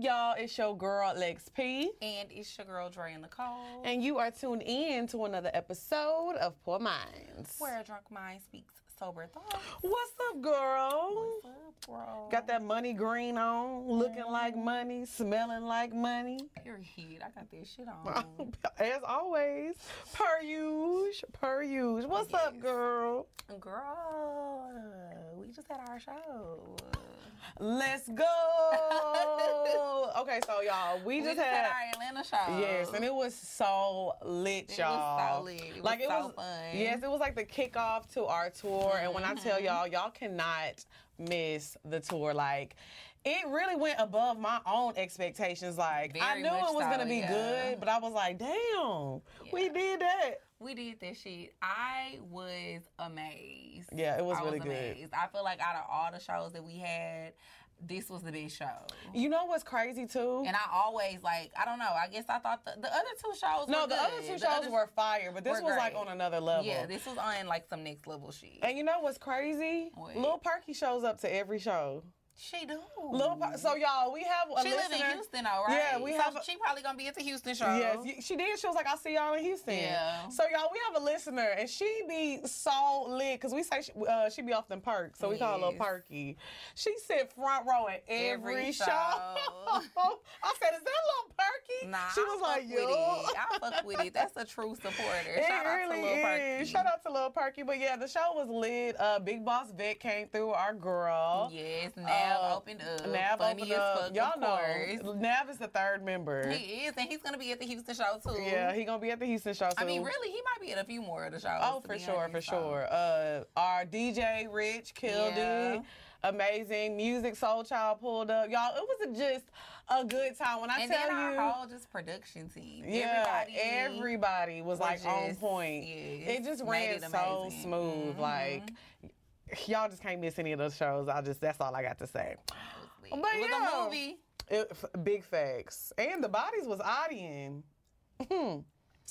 y'all? It's your girl Lex P. And it's your girl Dre and Nicole. And you are tuned in to another episode of Poor Minds. Where a drunk mind speaks sober thoughts. What's up, girl? What's up, bro? Got that money green on, looking like money, smelling like money. Period. I got this shit on. As always, per use, per use. What's up, girl? Girl, we just had our show. Let's go. okay, so y'all, we, We just, just had had. our Atlanta show. Yes, and it was so lit, It y'all. so lit. It was like it so was fun. Yes, it was like the kickoff to our tour, and when I tell Mm-hmm. y'all, y'all cannot miss the tour. Like. It really went above my own expectations. Like I knew it was so, gonna be yeah. good, but I was like, "Damn, we did that." We did that shit. I was amazed. Yeah, it was I really was good. I feel like out of all the shows that we had, this was the big show. You know what's crazy too? And I always like, I don't know. I guess I thought the, the other two shows. no, were the good. other two The shows other- were fire, but this was like on another level. Yeah, this was on like some next level shit. and you know what's crazy? What? Lil Perky shows up to every show. She do. Lil Per- so y'all, we have a she live listener. in Houston, though, right? Yeah, we so have a- she probably gonna be at the Houston show. Yes, she did. She was like, "I'll see y'all in Houston." Yeah. So y'all, we have a listener, and she be so lit because we say she, uh, she be off them perks, so we call her Yes. Perky. She sit front row at every, Every show. show. I said, "Is that Lil Perky?" Nah, she was I like, "Yo." I fuck with it. That's a true supporter. It Shout out to Lil is. Perky. Shout out to Lil Perky. But yeah, the show was lit. Uh, Big Boss Vic came through. Our girl. Yes, Nav Uh, opened up. Nav Funny opened as up. fuck, Y'all know, course. Nav is the third member. He is, and he's gonna be at the Houston show too. yeah, he gonna be at the Houston show. I mean, really, he might be at a few more of the shows. Oh, for sure, for so. sure. Uh, our DJ Rich killed Yeah. it. Amazing music. Soul Child pulled up. Y'all, it was just a good time. When I And tell you, whole just production team. yeah, everybody, everybody was like on just- point. yes, it just ran so amazing. smooth. Mhm. Like y'all just can't miss any of those shows. I just that's all I got to say. It But was yeah. a movie. It, f- big facts. And the bodies was auditing. Hmm.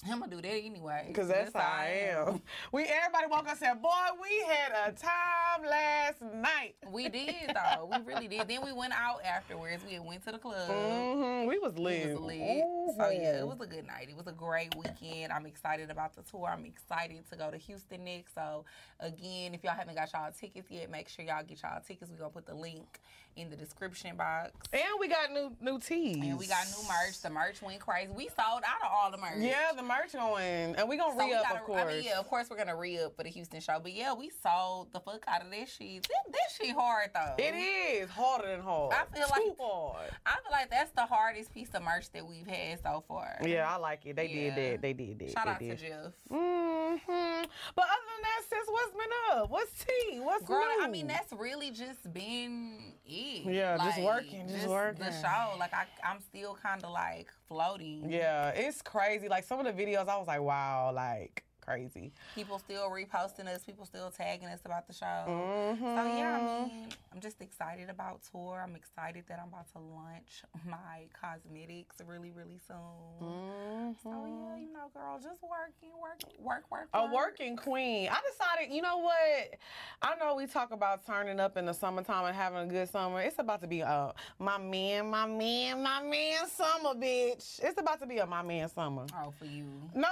I'm gonna do that anyway. Cause that's, how I am. We everybody woke up and said, "Boy, we had a time last night." We did though. We really did. Then we went out afterwards. We went to the club. hmm We was lit. It was lit. So yeah, it Mhm. was a good night. It was a great weekend. I'm excited about the tour. I'm excited to go to Houston next. So again, if y'all haven't got y'all tickets yet, make sure y'all get y'all tickets. We're gonna put the link in the description box. And we got new new tees. And we got new merch. The merch went crazy. We sold out of all the merch. Yeah, the merch going, and we gonna So re up, of course. I mean, yeah, of course we're gonna re up for the Houston show. But yeah, we sold the fuck out of this shit. This, that shit hard though. It is harder than hard. I feel Too like- hard. I feel like that's the hardest piece of merch that we've had so far. Yeah, I like it. They Yeah. did that. They did that. Shout they out to did. Jeff. hmm But other that, sis, what's been up? What's tea? What's Girl, new? I mean that's really just been it. Yeah, just working, just working. The show, like I, I'm still kind of like floating. Yeah, it's crazy. Like some of the videos, I was like, wow, like crazy. People still reposting us. People still tagging us about the show. Mhm. So yeah, I mean, I'm just excited about tour. I'm excited that I'm about to launch my cosmetics really, really soon. Mhm. So yeah, you know, girl, just working, work, work, work. A working queen. I decided, you know what? I know we talk about turning up in the summertime and having a good summer. It's about to be a my man, my man, my man summer, bitch. It's about to be a my man summer. Oh, for you. No,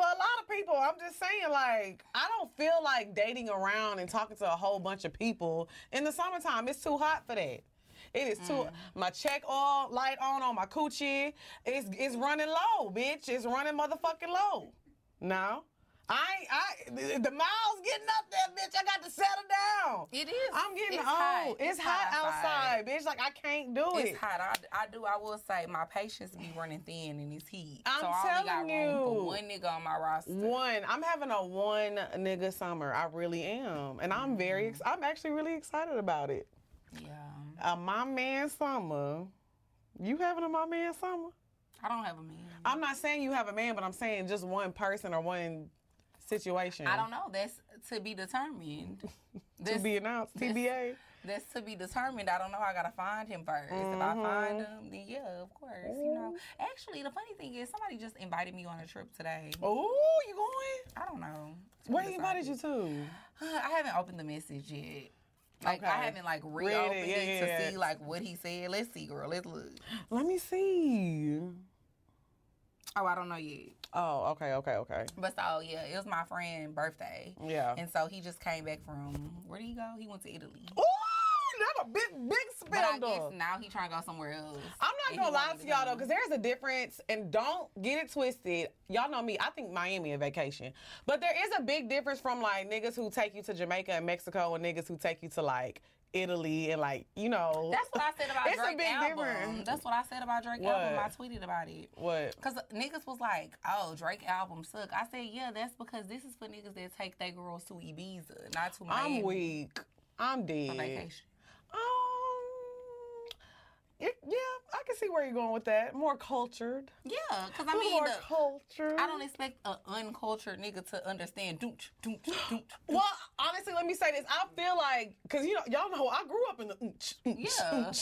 for a lot of people, I'm just saying, like, I don't feel like dating around and talking to a whole bunch of people in the summertime. It's too hot for that. It is too. Mm. My check all light on on my coochie. It's it's running low, bitch. It's running motherfucking low. No. I I the miles getting up there, bitch. I got to settle down. It is. I'm getting it's old. hot. It's, hot, outside. bitch. Like I can't do it. It's hot. I, I do. I will say my patience be running thin in this heat. I'm so I only got telling room you. for one nigga on my roster. One, I'm having a one nigga summer. I really am, and I'm very. Mm-hmm. Ex- I'm actually really excited about it. Yeah. A my man summer. You having a my man summer? I don't have a man. I'm not saying you have a man, but I'm saying just one person or one situation. I don't know. That's to be determined. to be announced. TBA. That's to be determined. I don't know. I gotta find him 1st If Mm-hmm. I find him, then yeah, of course. You know. Actually, the funny thing is, somebody just invited me on a trip today. Oh, you going? I don't know. Where he invited you to? I haven't opened the message yet. Like I haven't like Read it, reopened it, yeah, yeah, to yeah. see like what he said. Let's see, girl. Let's look. Let me see. Oh, I don't know yet. Oh, okay, okay, okay. But so yeah, it was my friend's birthday, Yeah. and so he just came back from where did he go? He went to Italy. Ooh, that's a big, big But I guess now he trying to go somewhere else. I'm not gonna lie to y'all though, because there's a difference, and don't get it twisted. Y'all know me. I think Miami a vacation, but there is a big difference from like niggas who take you to Jamaica and Mexico, and niggas who take you to like Italy and like you know. That's what I said about It's a Drake big album. difference. That's what I said about Drake What? album. I tweeted about it. what. Cause niggas was like, "Oh, Drake album suck." I said, "Yeah, that's because this is for niggas that take their girls to Ibiza, not to Miami I'm weak. I'm dead. on vacation." Um, it, yeah, I can see where you're going with that. More cultured. Yeah, cause I mean, more the, cultured. I don't expect an uncultured nigga to understand. Doonch, doonch, doonch. Well, honestly, let me say this. I feel like, because you know, y'all know, I grew up in the. Yeah.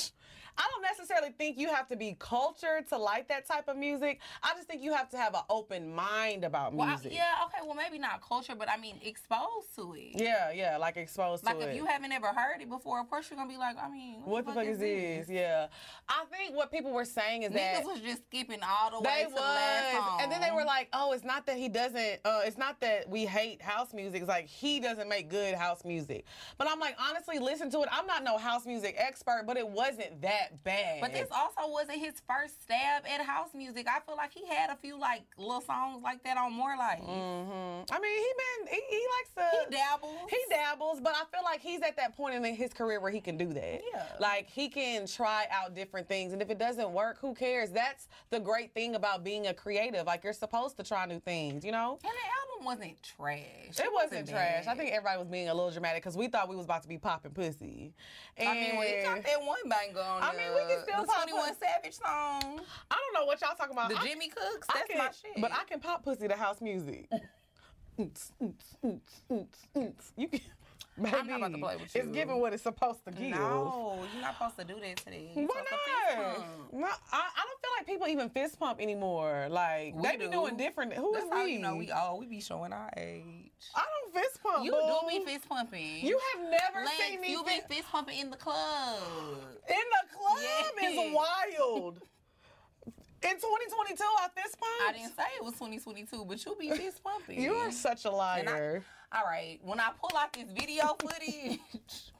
I don't necessarily think you have to be cultured to like that type of music. I just think you have to have an open mind about Well, I- music. yeah, okay, well maybe not culture, but I mean exposed to it. yeah, yeah, like exposed Like to it. Like if you haven't ever heard it before, of course you're gonna be like, I mean, what the fuck is this? Yeah, I think what people were saying is that Niggas was just skipping all the way They to the last song. and then they were like, "Oh, it's not that he doesn't. Uh, it's not that we hate house music. It's like he doesn't make good house music." But I'm like, honestly, listen to it. I'm not no house music expert, but it wasn't that bad. But this also wasn't his first stab at house music. I feel like he had a few like little songs like that on More Life. hmm I mean, he been he, he likes to He dabbles. He dabbles, but I feel like he's at that point in his career where he can do that. Yeah. Like he can try out different things, and if it doesn't work, who cares? That's the great thing about being a creative. Like you're supposed to try new things, you know. and the album wasn't trash. It wasn't trash. I think everybody was being a little dramatic because we thought we was about to be popping pussy. And I mean, when he got that one banger on I mean, we can still the pop 21. Savage song, I don't know what y'all talking about. the I- Jimmy Cooks, I that's can, my shit. But I can pop pussy to house music. You can. Baby, I'm not about to play with It's giving what it's supposed to give. No, you're not supposed to do that today. You're Why not? No, I, I don't feel like people even fist pump anymore. Like We they be doing different. Who is That's how we? you know we old. We be showing our age. I don't fist pump. You boo. do be fist pumping. You have never Lex, seen me you fist be fist pumping in the club. in the club Yes. is wild. In 2022, I fist pumped. I didn't say it was 2022, but you be fist pumping. You are such a liar. All right, when I pull out this video footage,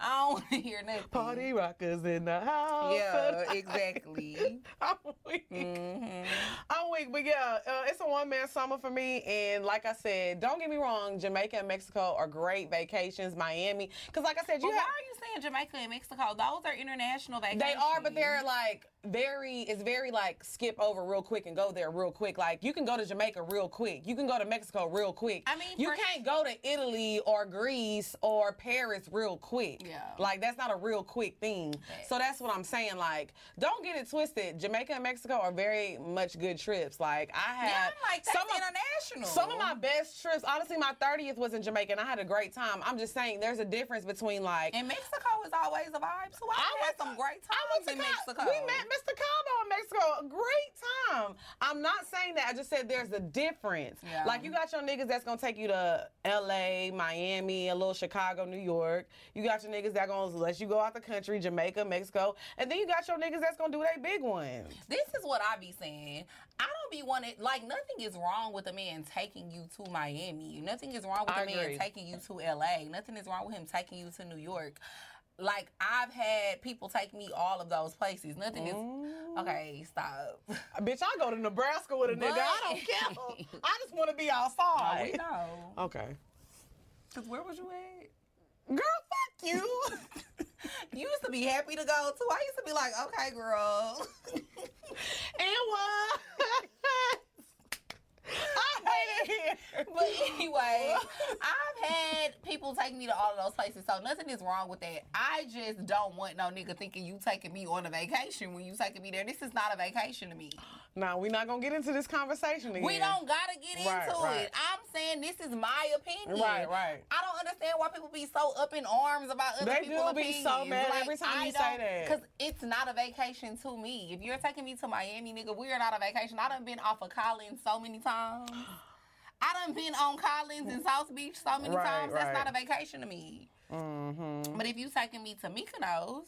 I don't want to hear nothing. Party rockers in the house. Yeah, exactly. I'm weak. hmm I'm weak, but yeah, uh, it's a one man summer for me. And like I said, don't get me wrong, Jamaica and Mexico are great vacations. Miami, because like I said, you have. are you saying Jamaica and Mexico? Those are international vacations. They are, but they're like very. It's very like skip over real quick and go there real quick. Like you can go to Jamaica real quick. You can go to Mexico real quick. I mean, you for- can't go to Italy or Greece or Paris real quick. Yeah. like that's not a real quick thing. So that's what I'm saying. Like, don't get it twisted. Jamaica and Mexico are very much good trips. Like I had Yeah, like some of- international. some of my best trips, honestly, my 30th was in Jamaica and I had a great time. I'm just saying there's a difference between like and Mexico is always a vibe too. I, I had went some great times in Mexico. We met Mr. Cabo in Mexico. A great time. I'm not saying that. I just said there's a difference. Yeah. Like you got your niggas that's gonna take you to L.A., Miami, a little Chicago, New York. You got your niggas that gonna let you go out the country, Jamaica, Mexico, and then you got your niggas that's gonna do they big ones. This is what I be saying. I don't be wanting like nothing is wrong with a man taking you to Miami. Nothing is wrong with I a man taking you to LA. Nothing is wrong with him taking you to New York. Like I've had people take me all of those places. Nothing is mm. okay. Stop. Bitch, I go to Nebraska with a nigga. I don't care. I just want to be outside. we know. Okay. Cause where was you at? Girl, fuck you. You used to be happy to go too. I used to be like, okay, girl. and what? I hate it here. But anyway, I've had people take me to all of those places, so nothing is wrong with that. I just don't want no nigga thinking you taking me on a vacation when you taking me there. This is not a vacation to me. Now we're not gonna get into this conversation again. We don't gotta get Right, into right. it. I'm saying this is my opinion. Right, right. I don't understand why people be so up in arms about other people. They people's do be opinions. so mad every time you say that. Because it's not a vacation to me. If you're taking me to Miami, nigga, we are not a vacation. I done been off of Collins so many times. I done been on Collins and South Beach so many Right, times. That's right. not a vacation to me. Mm-hmm. But if you taking me to Mykonos,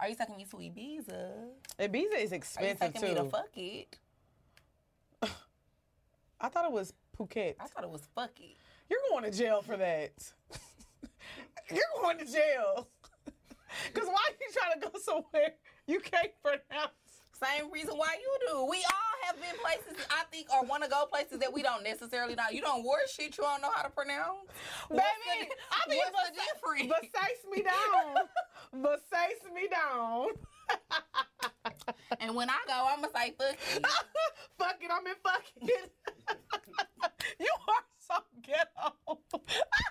are you taking me to Ibiza? Ibiza is Are you expensive taking me to too. fuck it? I thought it was Phuket. I thought it was fuck it. You're going to jail for that. You're going to jail. Cause why are you trying to go somewhere you can't pronounce? Same reason why you do. We all have been places I think or want to go places that we don't necessarily know. You don't word shit you don't know how to pronounce. Baby, the- I mean, what's the but, difference? but me down. but sace me down. And when I go, I'ma say fuck it. Fuck it, I'm in fucking. you are so ghetto.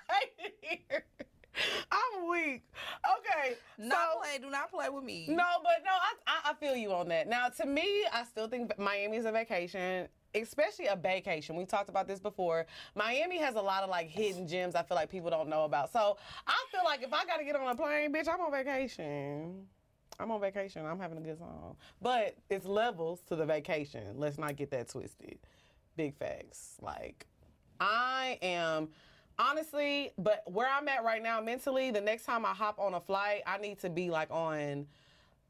I hate it here. I'm weak. Okay. Not so, play. Do not play with me. No, but no, I, I I feel you on that. Now, to me, I still think Miami is a vacation, especially a vacation. We talked about this before. Miami has a lot of like hidden gems. I feel like people don't know about. So I feel like if I got to get on a plane, bitch, I'm on vacation. I'm on vacation. I'm having a good time. But it's levels to the vacation. Let's not get that twisted. Big facts. Like I am honestly, but where I'm at right now mentally, the next time I hop on a flight, I need to be like on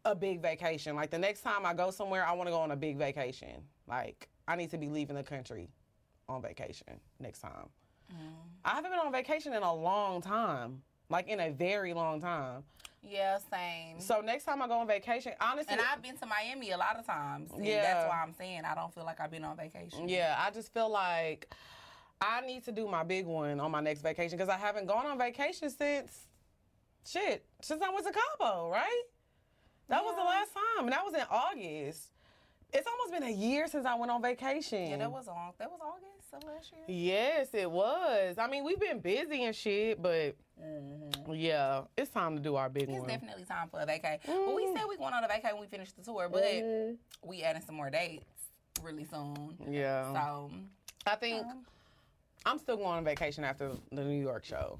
a big vacation. Like the next time I go somewhere, I want to go on a big vacation. Like I need to be leaving the country on vacation next time. Mm. I haven't been on vacation in a long time. Like in a very long time. Yeah, same. So next time I go on vacation, honestly, and I've been to Miami a lot of times. And Yeah. That's why I'm saying I don't feel like I've been on vacation. Yeah, I just feel like I need to do my big one on my next vacation because I haven't gone on vacation since shit since I went to Cabo, right? That was the last time, and that was in August. It's almost been a year since I went on vacation. Yeah, that was on. That was August of last year. Yes, it was. I mean, we've been busy and shit, but yeah, it's time to do our big It's one. It's definitely time for a vacation. But we said we going on a vacation when we finish the tour, but Mhm. we adding some more dates really soon. Yeah, So I think um, I'm still going on vacation after the New York show.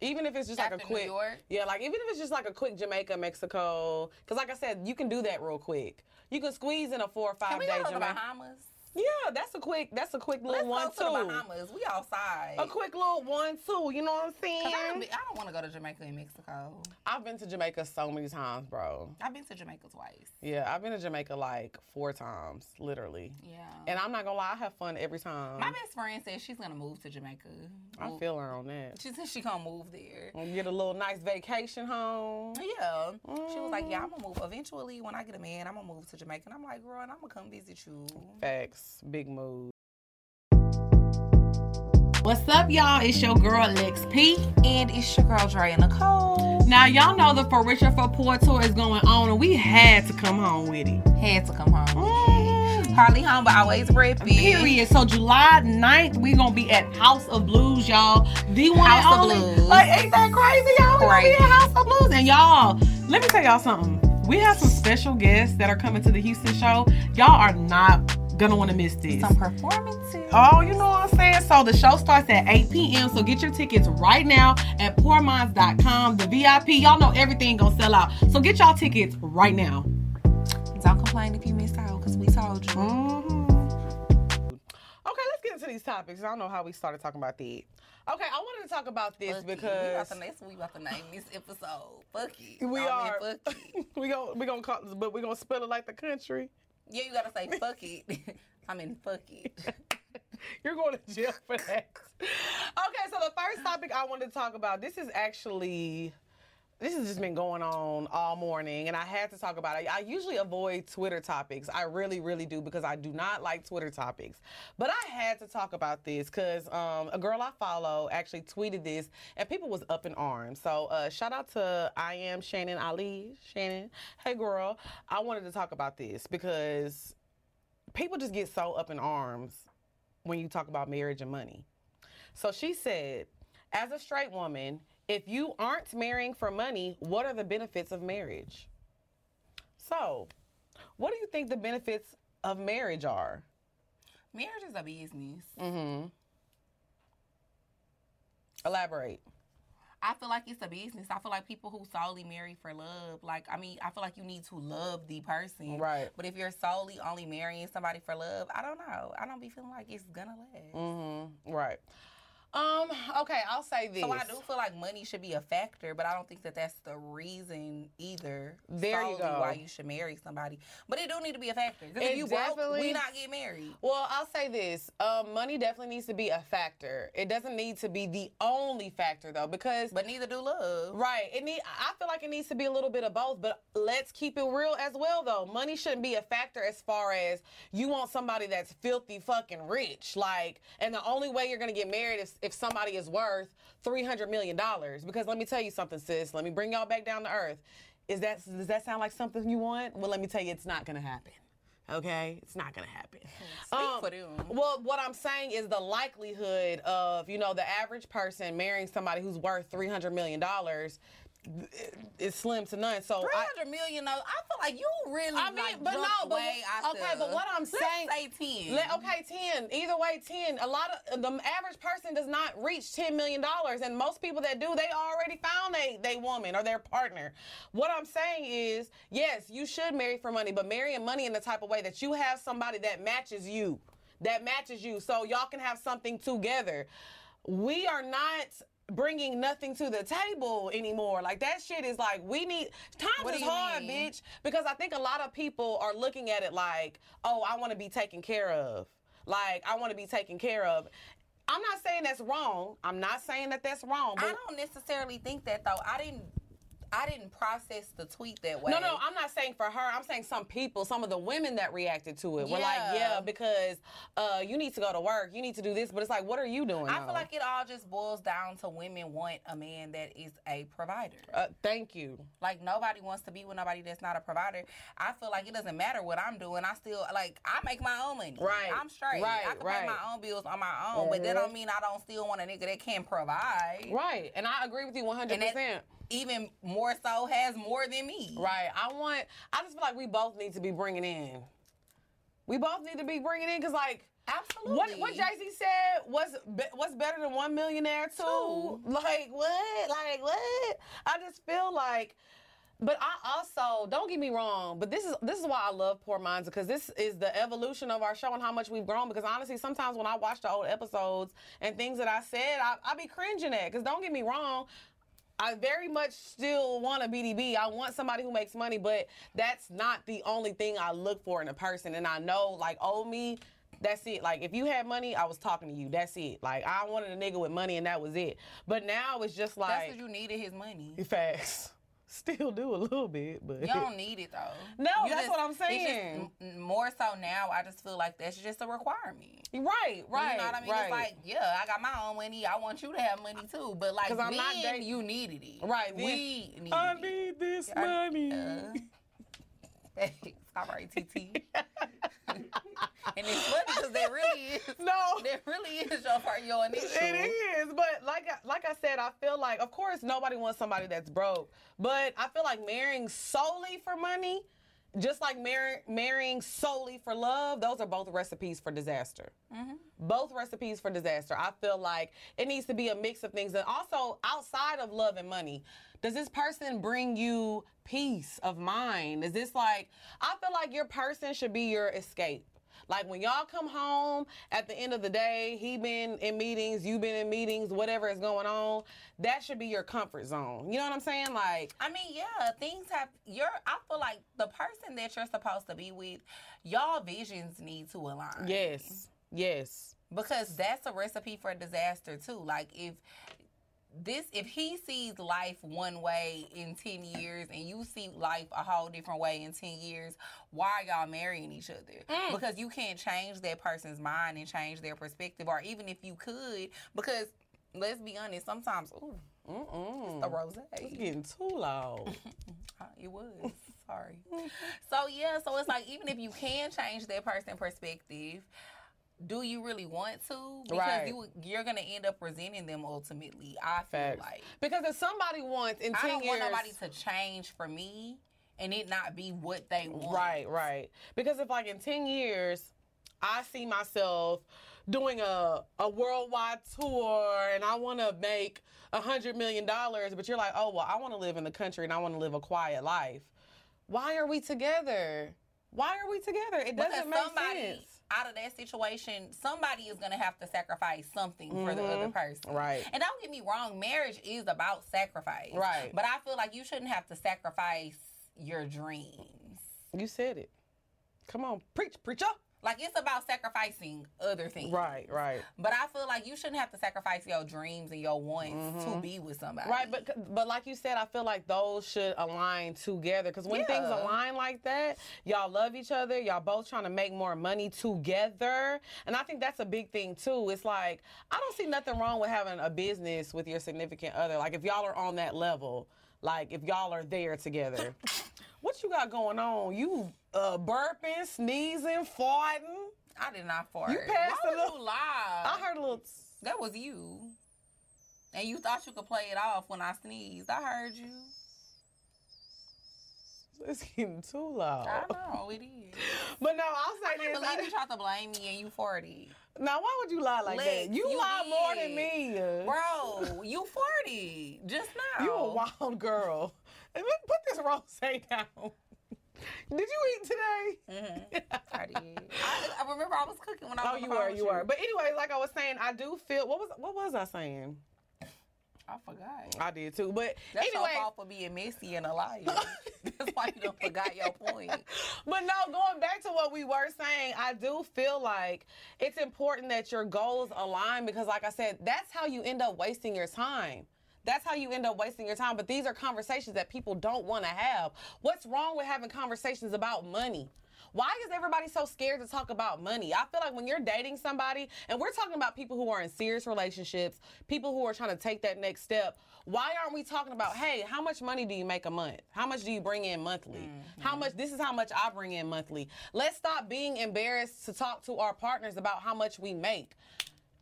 Even if it's just like a quick, New York, yeah, like even if it's just like a quick Jamaica, Mexico, because like I said, you can do that real quick. You can squeeze in a four or five can we day go to the Jamaica. Bahamas? Yeah, that's a quick, that's a quick Let's little one go to the. Bahamas. We outside. A quick little one too. You know what I'm saying? I don't, don't want to go to Jamaica and Mexico. I've been to Jamaica so many times, bro. I've been to Jamaica twice. Yeah, I've been to Jamaica like four times, literally. Yeah. And I'm not gonna lie, I have fun every time. My best friend says she's gonna move to Jamaica. I Move- feel her on that. She said she gonna move there. And get a little nice vacation home. Yeah. She was like, Mm. Yeah, I'm gonna move. Eventually, when I get a man, I'm gonna move to Jamaica. And I'm like, Girl, and I'm gonna come visit you. Facts, big move. What's up, y'all? It's your girl Lex P. And it's your girl, Dre and Nicole. Now, y'all know the For Richer for Poor tour is going on, and we had to come home with it. Had to come home. Hardly mm-hmm. home, but always repping. Period. So, July 9th, we going to be at House of Blues, y'all. The one House of and only. Blues. Like, ain't that crazy, y'all? We gonna be at House of Blues. And, y'all, let me tell y'all something. We have some special guests that are coming to the Houston show. Y'all are not going to want to miss this. Some performances. Oh, you know what I'm saying? So the show starts at 8 p.m. So get your tickets right now at poorminds.com. The VIP, y'all know everything gonna sell out. So get y'all tickets right now. Don't complain if you missed out, because we told you. Mm-hmm. Okay, let's get into these topics. I don't know how we started talking about that. Okay, I wanted to talk about this Fuck it. we because about to, that's we about to name this episode. Fuck it. we I mean, are Fuck it. we gonna we gonna call but we gonna spell it like the country. Yeah, you gotta say fuck it. I mean, fuck it. You're going to jail for that. Okay, so the first topic I wanted to talk about, this is actually this has just been going on all morning and I had to talk about it. I usually avoid Twitter topics. I really, really do because I do not like Twitter topics. But I had to talk about this because um, a girl I follow actually tweeted this and people was up in arms. So uh, shout out to I am Shannon Ali. Shannon, hey girl. I wanted to talk about this because people just get so up in arms when you talk about marriage and money. So she said, as a straight woman, if you aren't marrying for money, what are the benefits of marriage? So, what do you think the benefits of marriage are? Marriage is a business. Mm-hmm. Elaborate. I feel like it's a business. I feel like people who solely marry for love, like I mean, I feel like you need to love the person. Right. But if you're solely only marrying somebody for love, I don't know. I don't be feeling like it's gonna last. Mm-hmm. Right. Um. Okay. I'll say this. So I do feel like money should be a factor, but I don't think that that's the reason either. There you go. Why you should marry somebody, but it do need to be a factor. Because if you broke, we not get married. Well, I'll say this. Um, money definitely needs to be a factor. It doesn't need to be the only factor though, because But neither do love. Right. It need I feel like it needs to be a little bit of both, but let's keep it real as well though. Money shouldn't be a factor as far as you want somebody that's filthy fucking rich. Like and the only way you're gonna get married is if somebody is worth three hundred million dollars. Because let me tell you something, sis. Let me bring y'all back down to earth. Is that does that sound like something you want? Well let me tell you it's not gonna happen. Okay, it's not gonna happen. Um, Speak for them. Well, what I'm saying is the likelihood of you know the average person marrying somebody who's worth three hundred million dollars is slim to none. So Three I, though, I feel like you really I mean, like but no, but okay, but what I'm Let's saying- say ten. let- okay, ten. Either way, ten. A lot of the average person does not reach ten million dollars, and most people that do, they already found a they woman or their partner. What I'm saying is, yes, you should marry for money, but marrying money in the type of way that you have somebody that matches you, that matches you, so y'all can have something together. We are not bringing nothing to the table anymore. Like that shit is like we need times What is hard, mean? bitch. Because I think a lot of people are looking at it like, oh, I want to be taken care of. Like I want to be taken care of. I'm not saying that's wrong. I'm not saying that that's wrong. I don't necessarily think that though. I didn't. I didn't process the tweet that way. no, no, I'm not saying for her. I'm saying some people, some of the women that reacted to it were like, Yeah. yeah, because uh, you need to go to work, you need to do this. But it's like, what are you doing? I though? feel like it all just boils down to women want a man that is a provider. Uh, thank you. Like nobody wants to be with nobody that's not a provider. I feel like it doesn't matter what I'm doing. I still like I make my own money. Right. I'm straight. Right, I can right. pay my own bills on my own, but that don't mean I don't still want a nigga that can provide. Right, and I agree with you 100. And that percent even more so has more than me. Right. I want. I just feel like we both need to be bringing in. We both need to be bringing in because, like, Absolutely. what what Jay Z said was be, what's better than one millionaire too. Like what? Like what? I just feel like. But I also don't get me wrong. But this is this is why I love Poor Minds because this is the evolution of our show and how much we've grown. Because honestly, sometimes when I watch the old episodes and things that I said, I, I be cringing at. Because don't get me wrong, I very much still want a BDB. I want somebody who makes money, but that's not the only thing I look for in a person. And I know, like, old me, that's it. Like, if you had money, I was talking to you. That's it. Like, I wanted a nigga with money, and that was it. But now it's just That's like because you needed his money. facts. Still do a little bit, but You don't need it though. No, You that's what I'm it's just saying. more so now, I just feel like that's just a requirement. right, right, You know what I mean? right. It's like, yeah, I got my own money. I want you to have money too. But like, I'm not dating- you needed it. Right, then- We needed I it. need this I- money. Uh. All right, TT. and it's funny because that really is. no, That really is your part, your initial. It is, but like I, like I said, I feel like, of course, nobody wants somebody that's broke. But I feel like marrying solely for money, just like marry, marrying solely for love, those are both recipes for disaster. Mm-hmm. Both recipes for disaster. I feel like it needs to be a mix of things, and also outside of love and money. Does this person bring you peace of mind? Is this like I feel like your person should be your escape. Like when y'all come home at the end of the day, he been in meetings, you been in meetings, whatever is going on, that should be your comfort zone. You know what I'm saying? Like I mean, yeah, things have. You're. I feel like the person that you're supposed to be with, y'all visions need to align. yes, yes, because that's a recipe for disaster too. Like if this, if he sees life one way in ten years and you see life a whole different way in ten years, why y'all marrying each other? Mm. Because you can't change that person's mind and change their perspective, or even if you could, because let's be honest, sometimes ooh, Mm-mm. the rose. It's getting too loud. Uh, It was. Sorry. So yeah, so it's like even if you can change that person perspective, do you really want to? Because Right. you you're gonna end up resenting them ultimately. I feel Facts. like Because if somebody wants in ten I don't years. want nobody to change for me and it not be what they want. Right, right. Because if like in 10 years, I see myself doing a a worldwide tour and I want to make a hundred million dollars, but you're like, oh well, I want to live in the country and I want to live a quiet life. Why are we together? Why are we together? It doesn't make somebody sense. Out of that situation, somebody is gonna have to sacrifice something for the other person. Mm-hmm. Right. And don't get me wrong, marriage is about sacrifice. Right. But I feel like you shouldn't have to sacrifice your dreams. You said it. Come on, preach, preacher. Like it's about sacrificing other things. Right, right. But I feel like you shouldn't have to sacrifice your dreams and your wants to be with somebody. Mm-hmm. Right, but but like you said, I feel like those should align together because when things align like that, y'all love each other. Y'all both trying to make more money together, and I think that's a big thing too. It's like I don't see nothing wrong with having a business with your significant other. Like if y'all are on that level, like if y'all are there together. What you got going on? You uh, burping, sneezing, farting. I did not fart. You passed Why a little- lie? I heard a little. That was you. And you thought you could play it off when I sneezed. I heard you. It's getting too loud. I know it is. But no, I'll I say can't this. believe I- you tried to blame me and you 40. Now, why would you lie like that? You, you lie more than me. Bro, you 40 just now. You a wild girl. And look, put this rose down. Did you eat today? Mm-hmm. I did. I, I remember I was cooking when I oh, was Oh, on you were, you were. But anyway, like I was saying, I do feel. What was what was I saying? I forgot. I did too. But That's anyway, your fault for being messy and a liar. That's why you don't forgot your point. But no, going back to what we were saying, I do feel like it's important that your goals align because, like I said, that's how you end up wasting your time. That's how you end up wasting your time. But these are conversations that people don't want to have. What's wrong with having conversations about money? Why is everybody so scared to talk about money? I feel like when you're dating somebody, and we're talking about people who are in serious relationships, people who are trying to take that next step, why aren't we talking about, hey, how much money do you make a month? How much do you bring in monthly? Mm-hmm. How much, this is how much I bring in monthly. Let's stop being embarrassed to talk to our partners about how much we make.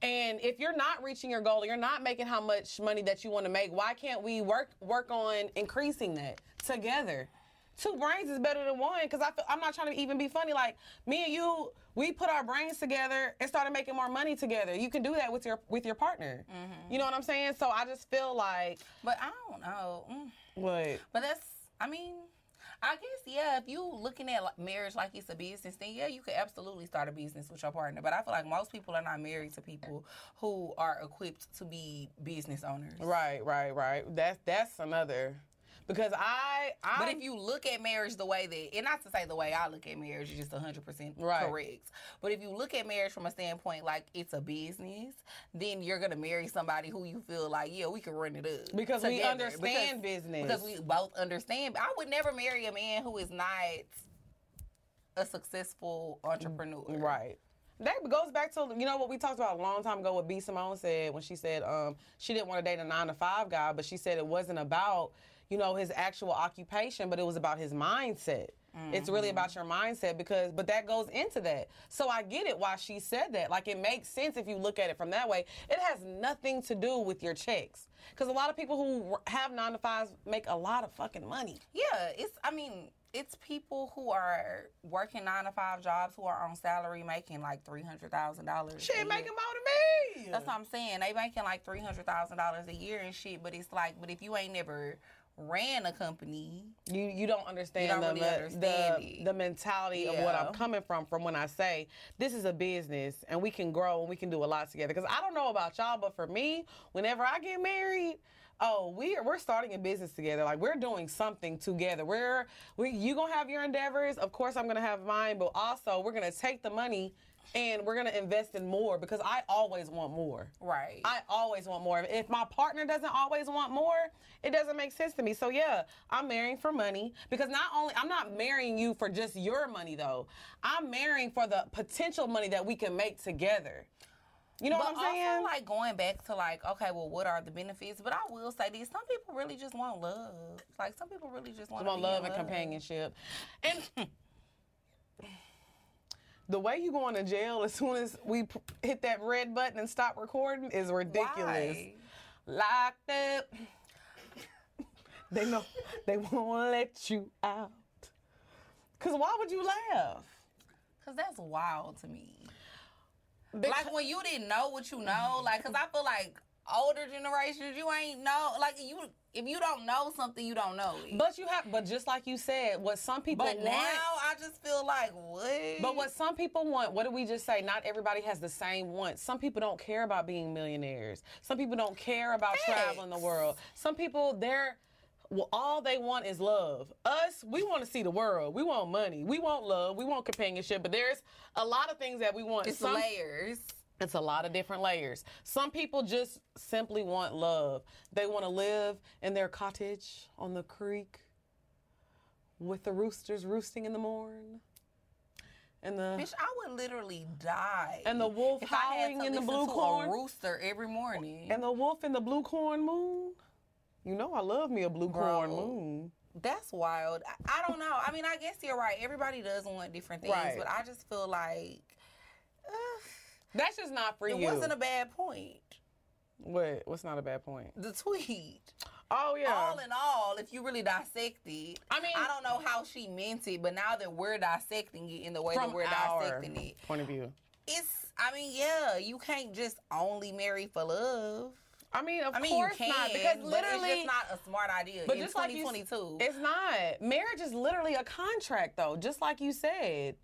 And if you're not reaching your goal, you're not making how much money that you want to make, why can't we work work on increasing that together? Two brains is better than one because I feel, I'm not trying to even be funny. Like me and you, we put our brains together and started making more money together. You can do that with your with your partner. You know what I'm saying? So I just feel like But I don't know. Mm. what But that's, I mean, I guess, yeah, if you looking at marriage like it's a business, then yeah, you could absolutely start a business with your partner. But I feel like most people are not married to people who are equipped to be business owners. right, right, right. That's that's another because I I But if you look at marriage the way that, and not to say the way I look at marriage is just 100% Right. correct, but if you look at marriage from a standpoint like it's a business, then you're going to marry somebody who you feel like, yeah, we can run it up. Because we together. understand business. Because we both understand. I would never marry a man who is not a successful entrepreneur. Right. That goes back to you know what we talked about a long time ago. What B Simone said when she said um, she didn't want to date a nine to five guy, but she said it wasn't about you know his actual occupation, but it was about his mindset. It's really about your mindset because, but that goes into that. So I get it why she said that. Like it makes sense if you look at it from that way. It has nothing to do with your checks because a lot of people who have nine to fives make a lot of fucking money. Yeah, it's. I mean, it's people who are working nine to five jobs who are on salary making like three hundred thousand dollars. Shit, making more than me. That's what I'm saying. They making like three hundred thousand dollars a year and shit. But it's like, but if you ain't never ran a company, You you don't understand, don't the, really understand the the mentality of what I'm coming from from when I say this is a business and we can grow and we can do a lot together. Because I don't know about y'all, but for me, whenever I get married. Oh, we we're starting a business together. Like we're doing something together. We're we you gonna have your endeavors. Of course, I'm gonna have mine, but also we're gonna take the money and we're gonna invest in more because I always want more. right? I always want more. If my partner doesn't always want more, it doesn't make sense to me. So yeah, I'm marrying for money because not only I'm not marrying you for just your money though. I'm marrying for the potential money that we can make together. You know but what I'm saying? also, like going back to like, okay, well, what are the benefits? But I will say this: some people really just want love. Like some people really just want, want love and companionship. And the way you going to jail as soon as we p- hit that red button and stop recording is ridiculous. Why? Locked up. they know they won't let you out. Cause why would you laugh? Cause that's wild to me. like when you didn't know what you know, like, cause I feel like older generations, you ain't know, like you. If you don't know something, you don't know it. But you have, but just like you said, what some people But want. now I just feel like what? But what some people want, what did we just say? Not everybody has the same wants. Some people don't care about being millionaires. Some people don't care about traveling the world. Some people, they're, well, all they want is love. Us, we want to see the world. We want money. We want love. We want companionship. But there's a lot of things that we want. It's Some- layers. It's a lot of different layers. Some people just simply want love. They want to live in their cottage on the creek with the roosters roosting in the morn. And the Bitch, I would literally die. And the wolf if howling in the blue corn. Rooster every morning. and the wolf in the blue corn moon. You know I love me a blue corn moon. That's wild. I, I don't know. I mean, I guess you're right. Everybody does want different things, Right. but I just feel like That's just not for it you. wasn't a bad point. what? What's not a bad point? The tweet. Oh yeah. All in all, if you really dissect it, I mean- I don't know how she meant it, but now that we're dissecting it in the way that we're dissecting it, point of view. it's. I mean, yeah, you can't just only marry for love. I mean, of I mean, course can, not, because literally, it's just not a smart idea But in just like you 2022. it's not. Marriage is literally a contract, though. Just like you said,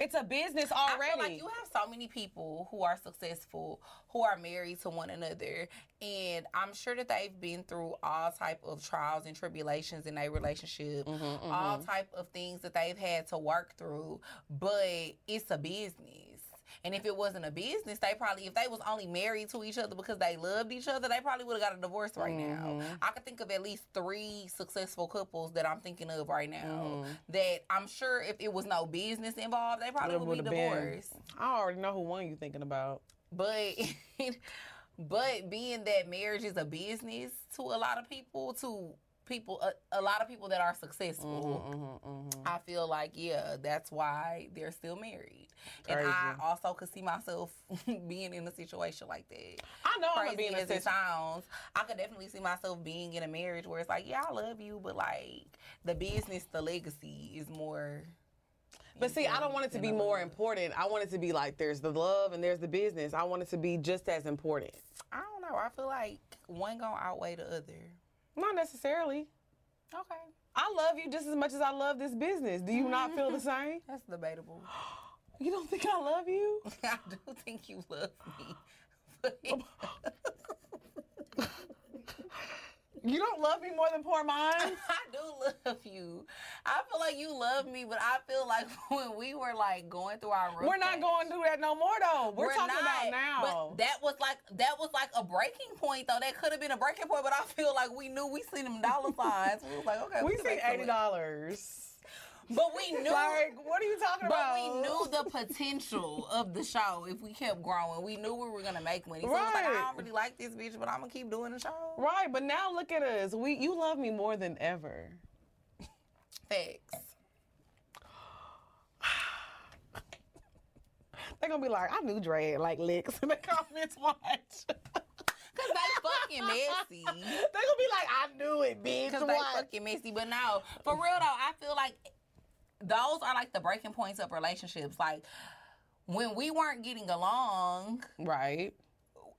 it's a business already. like you have so many people who are successful who are married to one another, and I'm sure that they've been through all type of trials and tribulations in their relationship, Mm-hmm, all type of things that they've had to work through. But it's a business. And if it wasn't a business, they probably, if they was only married to each other because they loved each other, they probably would have got a divorce right now. Mm-hmm. I could think of at least three successful couples that I'm thinking of right now Mm-hmm. that I'm sure if it was no business involved, they probably would be would've been. divorced. I already know who one you're thinking about. But but being that marriage is a business to a lot of people, to people a, a lot of people that are successful, Mm-hmm, I feel like yeah, that's why they're still married. And I also could see myself being in a situation like that. I know I'm gonna be in a as it situation. sounds, I could definitely see myself being in a marriage where it's like, yeah, I love you, but like the business, the legacy is more. But see, I don't want it to be more important. I want it to be like there's the love and there's the business. I want it to be just as important. I don't know. I feel like one gonna outweigh the other. Not necessarily. Okay. I love you just as much as I love this business. Do you not feel the mm-hmm. same? That's debatable. You don't think I love you? I do think you love me. But You don't love me more than poor minds? I do love you. I feel like you love me, but I feel like when we were like going through our We're not patch, going through that no more though. We're, talking not, about now. But that was like that was like a breaking point though. That could have been a breaking point, but I feel like we knew we seen them dollar signs. We was like, okay, we can see make some eighty dollars. But we knew Like, what are you talking But about? we knew the potential of the show if we kept growing. We knew we were gonna make money. So was like, I Right. don't really like this bitch, but I'm gonna keep doing the show. Right, but now look at us. We you love me more than ever. Facts. They're gonna be like, I knew Dre like licks in the comments. Watch. Cause they fucking messy. They're gonna be like, I knew it, bitch. Cause they Watch. fucking messy. But no, for real though, I feel like those are like the breaking points of relationships. Like when we weren't getting along, Right.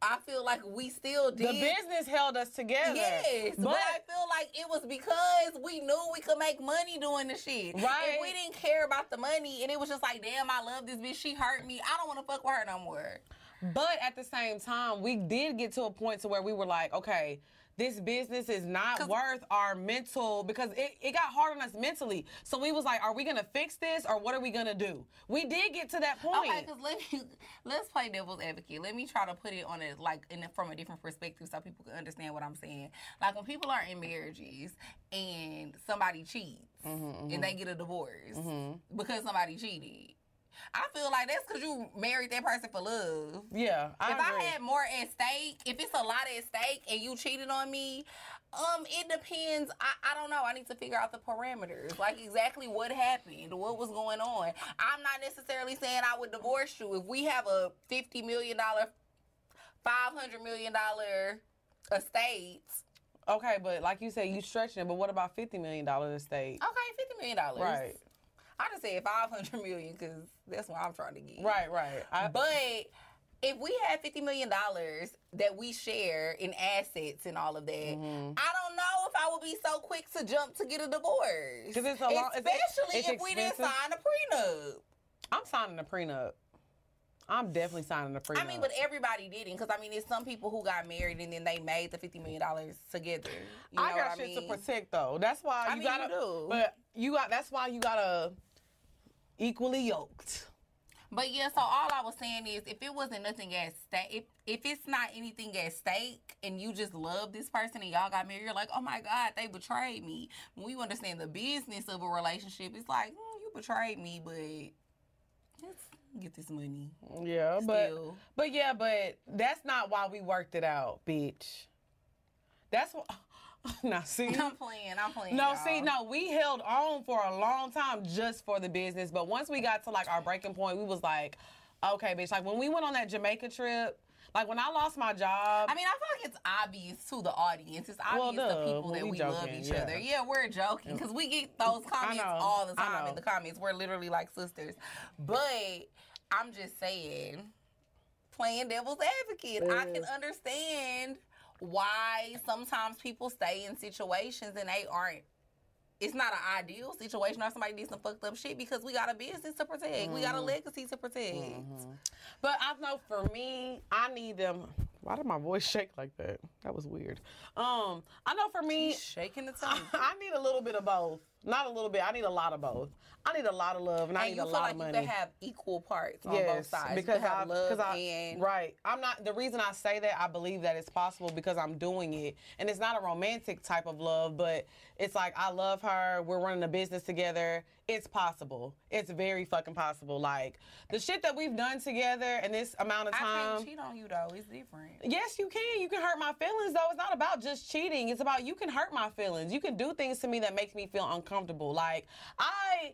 I feel like we still did. The business held us together. Yes, but, But I feel like it was because we knew we could make money doing the shit. Right. If we didn't care about the money and it was just like, damn, I love this bitch. She hurt me. I don't want to fuck with her no more. But at the same time, we did get to a point to where we were like, okay, this business is not worth our mental because it, it got hard on us mentally. So we was like, are we gonna fix this or what are we gonna do? We did get to that point. Okay, because let me let's play devil's advocate. Let me try to put it on it like in a, from a different perspective so people can understand what I'm saying. Like when people are in marriages and somebody cheats Mm-hmm, and they get a divorce because somebody cheated. I feel like that's because you married that person for love. yeah, I if agree. I had more at stake, if it's a lot at stake and you cheated on me, um, it depends. I, I don't know. I need to figure out the parameters, like exactly what happened, what was going on. I'm not necessarily saying I would divorce you if we have a fifty million dollar, five hundred million dollar estate. okay, but like you said, you stretching it. But what about fifty million dollar estate? Okay, fifty million dollars. Right, I just said five hundred million because that's what I'm trying to get. right, right. I, But if we had fifty million dollars that we share in assets and all of that, Mm-hmm. I don't know if I would be so quick to jump to get a divorce. 'Cause it's a long- it's- especially it's if we didn't sign a prenup. I'm signing a prenup. I'm definitely signing a prenup. I mean, but everybody didn't, because I mean, it's some people who got married and then they made the fifty million dollars together. You know I got what I shit mean? to protect though. That's why I mean, you gotta. do. But you got. That's why you gotta equally yoked. But yeah, so all I was saying is, if it wasn't nothing at stake, if if it's not anything at stake, and you just love this person and y'all got married, you're like, oh my god, they betrayed me. When we understand the business of a relationship, it's like mm, you betrayed me, but let's get this money. Yeah, but Still. but yeah, but that's not why we worked it out, bitch. That's what. Now see. I'm playing. I'm playing. No, y'all. see, no, we held on for a long time just for the business. But once we got to like our breaking point, we was like, okay, bitch. Like when we went on that Jamaica trip, like when I lost my job. I mean, I feel like it's obvious to the audience. It's obvious duh, to people that we we, love each yeah. other. Yeah, we're joking because we get those comments all the time in the comments. We're literally like sisters. But I'm just saying, playing devil's advocate, I can understand why sometimes people stay in situations and they aren't. It's not an ideal situation or somebody did some fucked up shit because we got a business to protect. We Mm-hmm. got a legacy to protect. But I know for me, I need them. Why did my voice shake like that? That was weird. Um, I know for me, Shaking the tongue. I need a little bit of both. Not a little bit. I need a lot of both. I need a lot of love and I and need you a feel lot like of you money. can have equal parts on both sides. because you I, love I, and right. I'm not the reason I say that. I believe that it's possible because I'm doing it, and it's not a romantic type of love, but it's like I love her. We're running a business together. It's possible. It's very fucking possible. Like the shit that we've done together in this amount of time. I can't cheat on you though. It's different. Yes, you can. You can hurt my feelings though. It's not about just cheating. It's about you can hurt my feelings. You can do things to me that makes me feel uncomfortable. Like I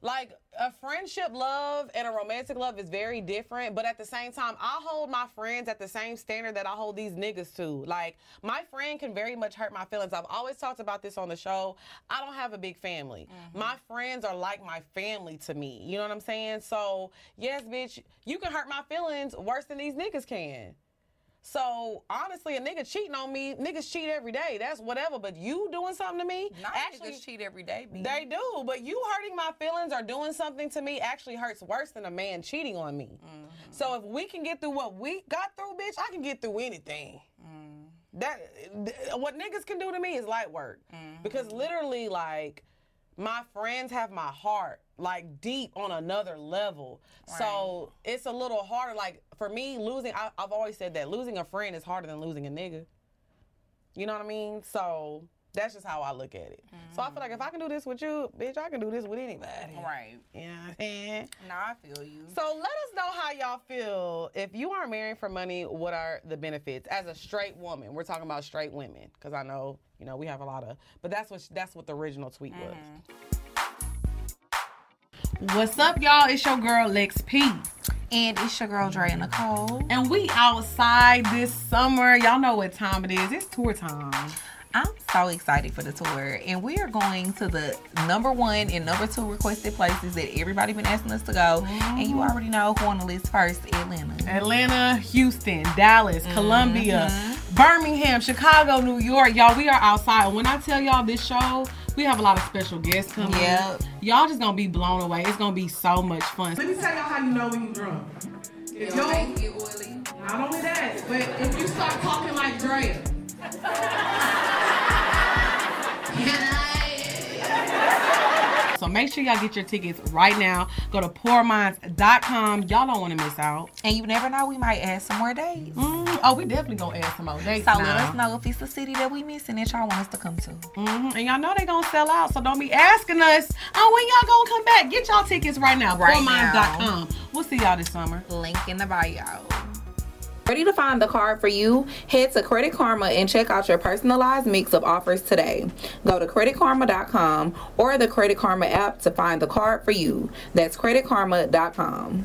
like a friendship love and a romantic love is very different, but at the same time, I hold my friends at the same standard that I hold these niggas to. Like my friend can very much hurt my feelings. I've always talked about this on the show. I don't have a big family. Mm-hmm. My friends are like my family to me. You know what I'm saying? So, yes, bitch, you can hurt my feelings worse than these niggas can. So honestly, a nigga cheating on me, niggas cheat every day. That's whatever. But you doing something to me, Not actually, niggas cheat every day. B. they do. But you hurting my feelings or doing something to me actually hurts worse than a man cheating on me. Mm-hmm. So if we can get through what we got through, bitch, I can get through anything. Mm. That th- what niggas can do to me is light work. Mm-hmm. Because literally, like, my friends have my heart like deep on another level. So it's a little harder. Like for me, losing, I, I've always said that losing a friend is harder than losing a nigga. You know what I mean? So that's just how I look at it. So I feel like if I can do this with you, bitch, I can do this with anybody. Right. You know what I'm saying? No, I feel you. So let us know how y'all feel. If you aren't marrying for money, what are the benefits as a straight woman? We're talking about straight women because I know you know we have a lot of, but that's what that's what the original tweet was. Mm-hmm. What's up, y'all? It's your girl Lex P. and it's your girl Dre Nicole. And we outside this summer. Y'all know what time it is. It's tour time. I'm so excited for the tour, and we are going to the number one and number two requested places that everybody been asking us to go. And you mm-hmm. already know who on the list first, Atlanta. Atlanta, Houston, Dallas, mm-hmm. Columbia, Birmingham, Chicago, New York. Y'all, we are outside. When I tell y'all this show, we have a lot of special guests coming. Yep. Y'all just gonna be blown away. It's gonna be so much fun. Let me tell y'all how you know when you're drunk. If your, not only that, but if you start talking like Drea. So make sure y'all get your tickets right now. Go to poorminds.com. Y'all don't want to miss out. And you never know, we might add some more days. Mm, oh, we definitely gonna add some more dates. So now. let us know if it's a city that we missing that y'all want us to come to. Mhm. And y'all know they gonna sell out, so don't be asking us, oh, when y'all gonna come back? Get y'all tickets right now. Right Poorminds.com. We'll see y'all this summer. Link in the bio. Ready to find the card for you? Head to Credit Karma and check out your personalized mix of offers today. Go to creditkarma.com or the Credit Karma app to find the card for you. That's creditkarma.com.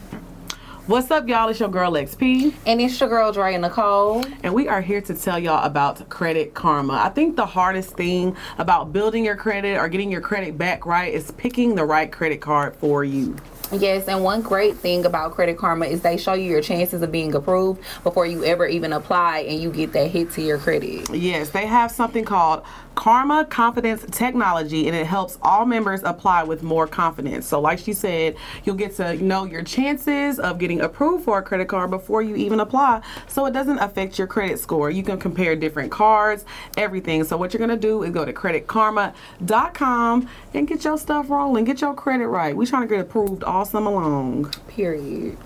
What's up, y'all? It's your girl XP, And it's your girl Dre Nicole. and we are here to tell y'all about Credit Karma. I think the hardest thing about building your credit or getting your credit back right is picking the right credit card for you. Yes, and one great thing about Credit Karma is they show you your chances of being approved before you ever even apply and you get that hit to your credit. Yes, they have something called Karma Confidence Technology, and it helps all members apply with more confidence. So, like she said, you'll get to know your chances of getting approved for a credit card before you even apply, so it doesn't affect your credit score. You can compare different cards, everything. So, what you're gonna do is go to creditkarma.com and get your stuff rolling, get your credit right. We're trying to get approved all summer long. Period.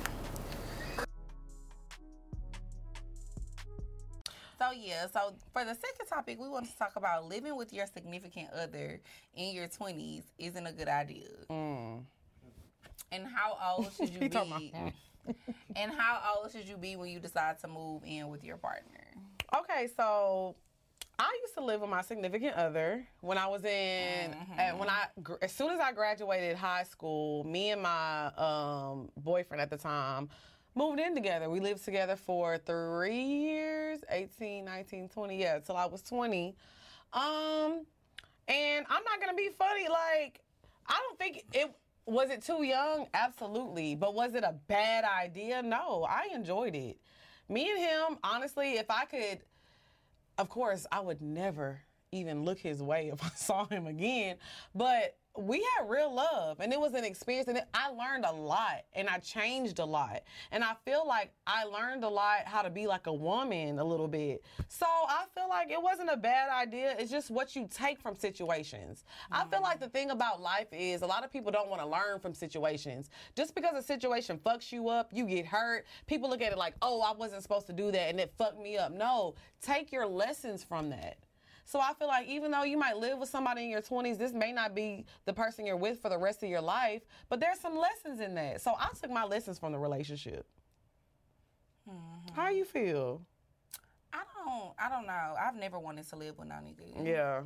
Yeah, so for the second topic, we want to talk about living with your significant other in your twenties isn't a good idea. Mm. And how old should you be? and how old should you be when you decide to move in with your partner? Okay, so I used to live with my significant other when I was in and when I as soon as I graduated high school, me and my um, boyfriend at the time moved in together. We lived together for 3 years, 18, 19, 20, yeah, till I was 20. Um and I'm not going to be funny like I don't think it was it too young? Absolutely. But was it a bad idea? No, I enjoyed it. Me and him, honestly, if I could of course, I would never even look his way if I saw him again. But we had real love, and it was an experience, and I learned a lot, and I changed a lot, and I feel like I learned a lot how to be like a woman a little bit. So I feel like it wasn't a bad idea. It's just what you take from situations. I feel like the thing about life is a lot of people don't want to learn from situations. Just because a situation fucks you up, you get hurt. People look at it like, oh, I wasn't supposed to do that, and it fucked me up. No, take your lessons from that. So I feel like even though you might live with somebody in your 20s, this may not be the person you're with for the rest of your life, but there's some lessons in that. So I took my lessons from the relationship. Mm-hmm. How you feel? I don't I don't know. I've never wanted to live with no nigga. Yeah.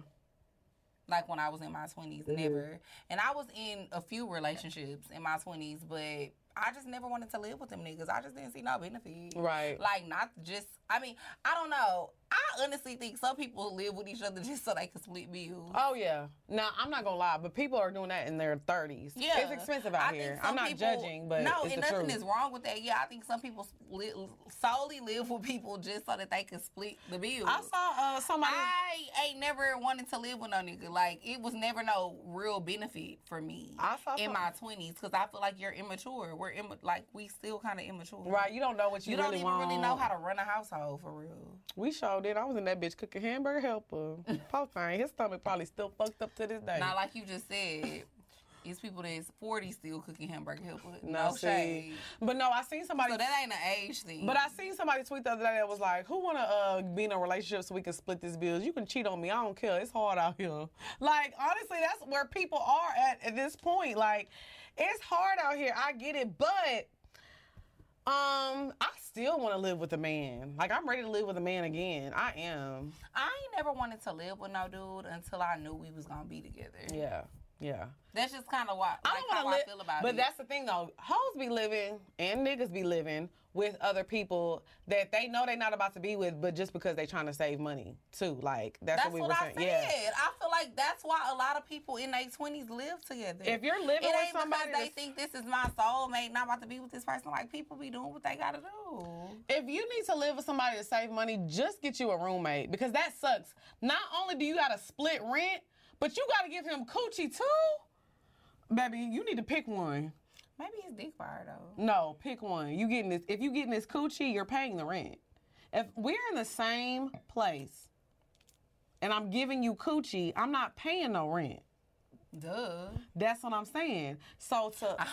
Like when I was in my 20s, never. And I was in a few relationships in my 20s, but I just never wanted to live with them niggas. I just didn't see no benefit. Right. Like not just I mean, I don't know. I honestly think some people live with each other just so they can split bills. Oh yeah. Now I'm not gonna lie, but people are doing that in their 30s. Yeah, It's expensive out I here. I'm not people- judging, but no, and nothing truth. is wrong with that. Yeah, I think some people li- solely live with people just so that they can split the bills. I saw uh, somebody. I ain't never wanted to live with no nigga. Like it was never no real benefit for me I saw in my twenties because I feel like you're immature. We're Im- like we still kind of immature. right, you don't know what you, You don't even want. really know how to run a household for real. We showed it. I was in that bitch cooking hamburger helper. Poor thing. His stomach probably still fucked up to this day. Not like you just said. It's people that's 40 still cooking hamburger helper. No, No shade. But no, I seen somebody. So that ain't an age thing. But I seen somebody tweet the other day that was like, "Who wanna uh, be in a relationship so we can split this bills? You can cheat on me. I don't care. It's hard out here. Like honestly, that's where people are at at this point. Like, it's hard out here. I get it, but um, I still want to live with a man. Like I'm ready to live with a man again. I am. I ain't never wanted to live with no dude until I knew we was gonna be together. Yeah. Yeah. That's just kind of why, I like don't how want to I live, feel about but it. But that's the thing though. Hoes be living and niggas be living with other people that they know they're not about to be with, but just because they trying to save money too. Like that's, That's what we what were I saying. said. Yeah. I feel like that's why a lot of people in their twenties live together. If you're living it with ain't somebody, because they that's- think this is my soulmate, not about to be with this person. Like people be doing what they gotta do. if you need to live with somebody to save money, just get you a roommate because that sucks. Not only do you got to split rent, but you got to give him coochie too. Baby, you need to pick one. Maybe it's dick fire though. No, pick one. You getting this? If you getting this coochie, you're paying the rent. If we're in the same place, and I'm giving you coochie, I'm not paying no rent. Duh. That's what I'm saying. So to,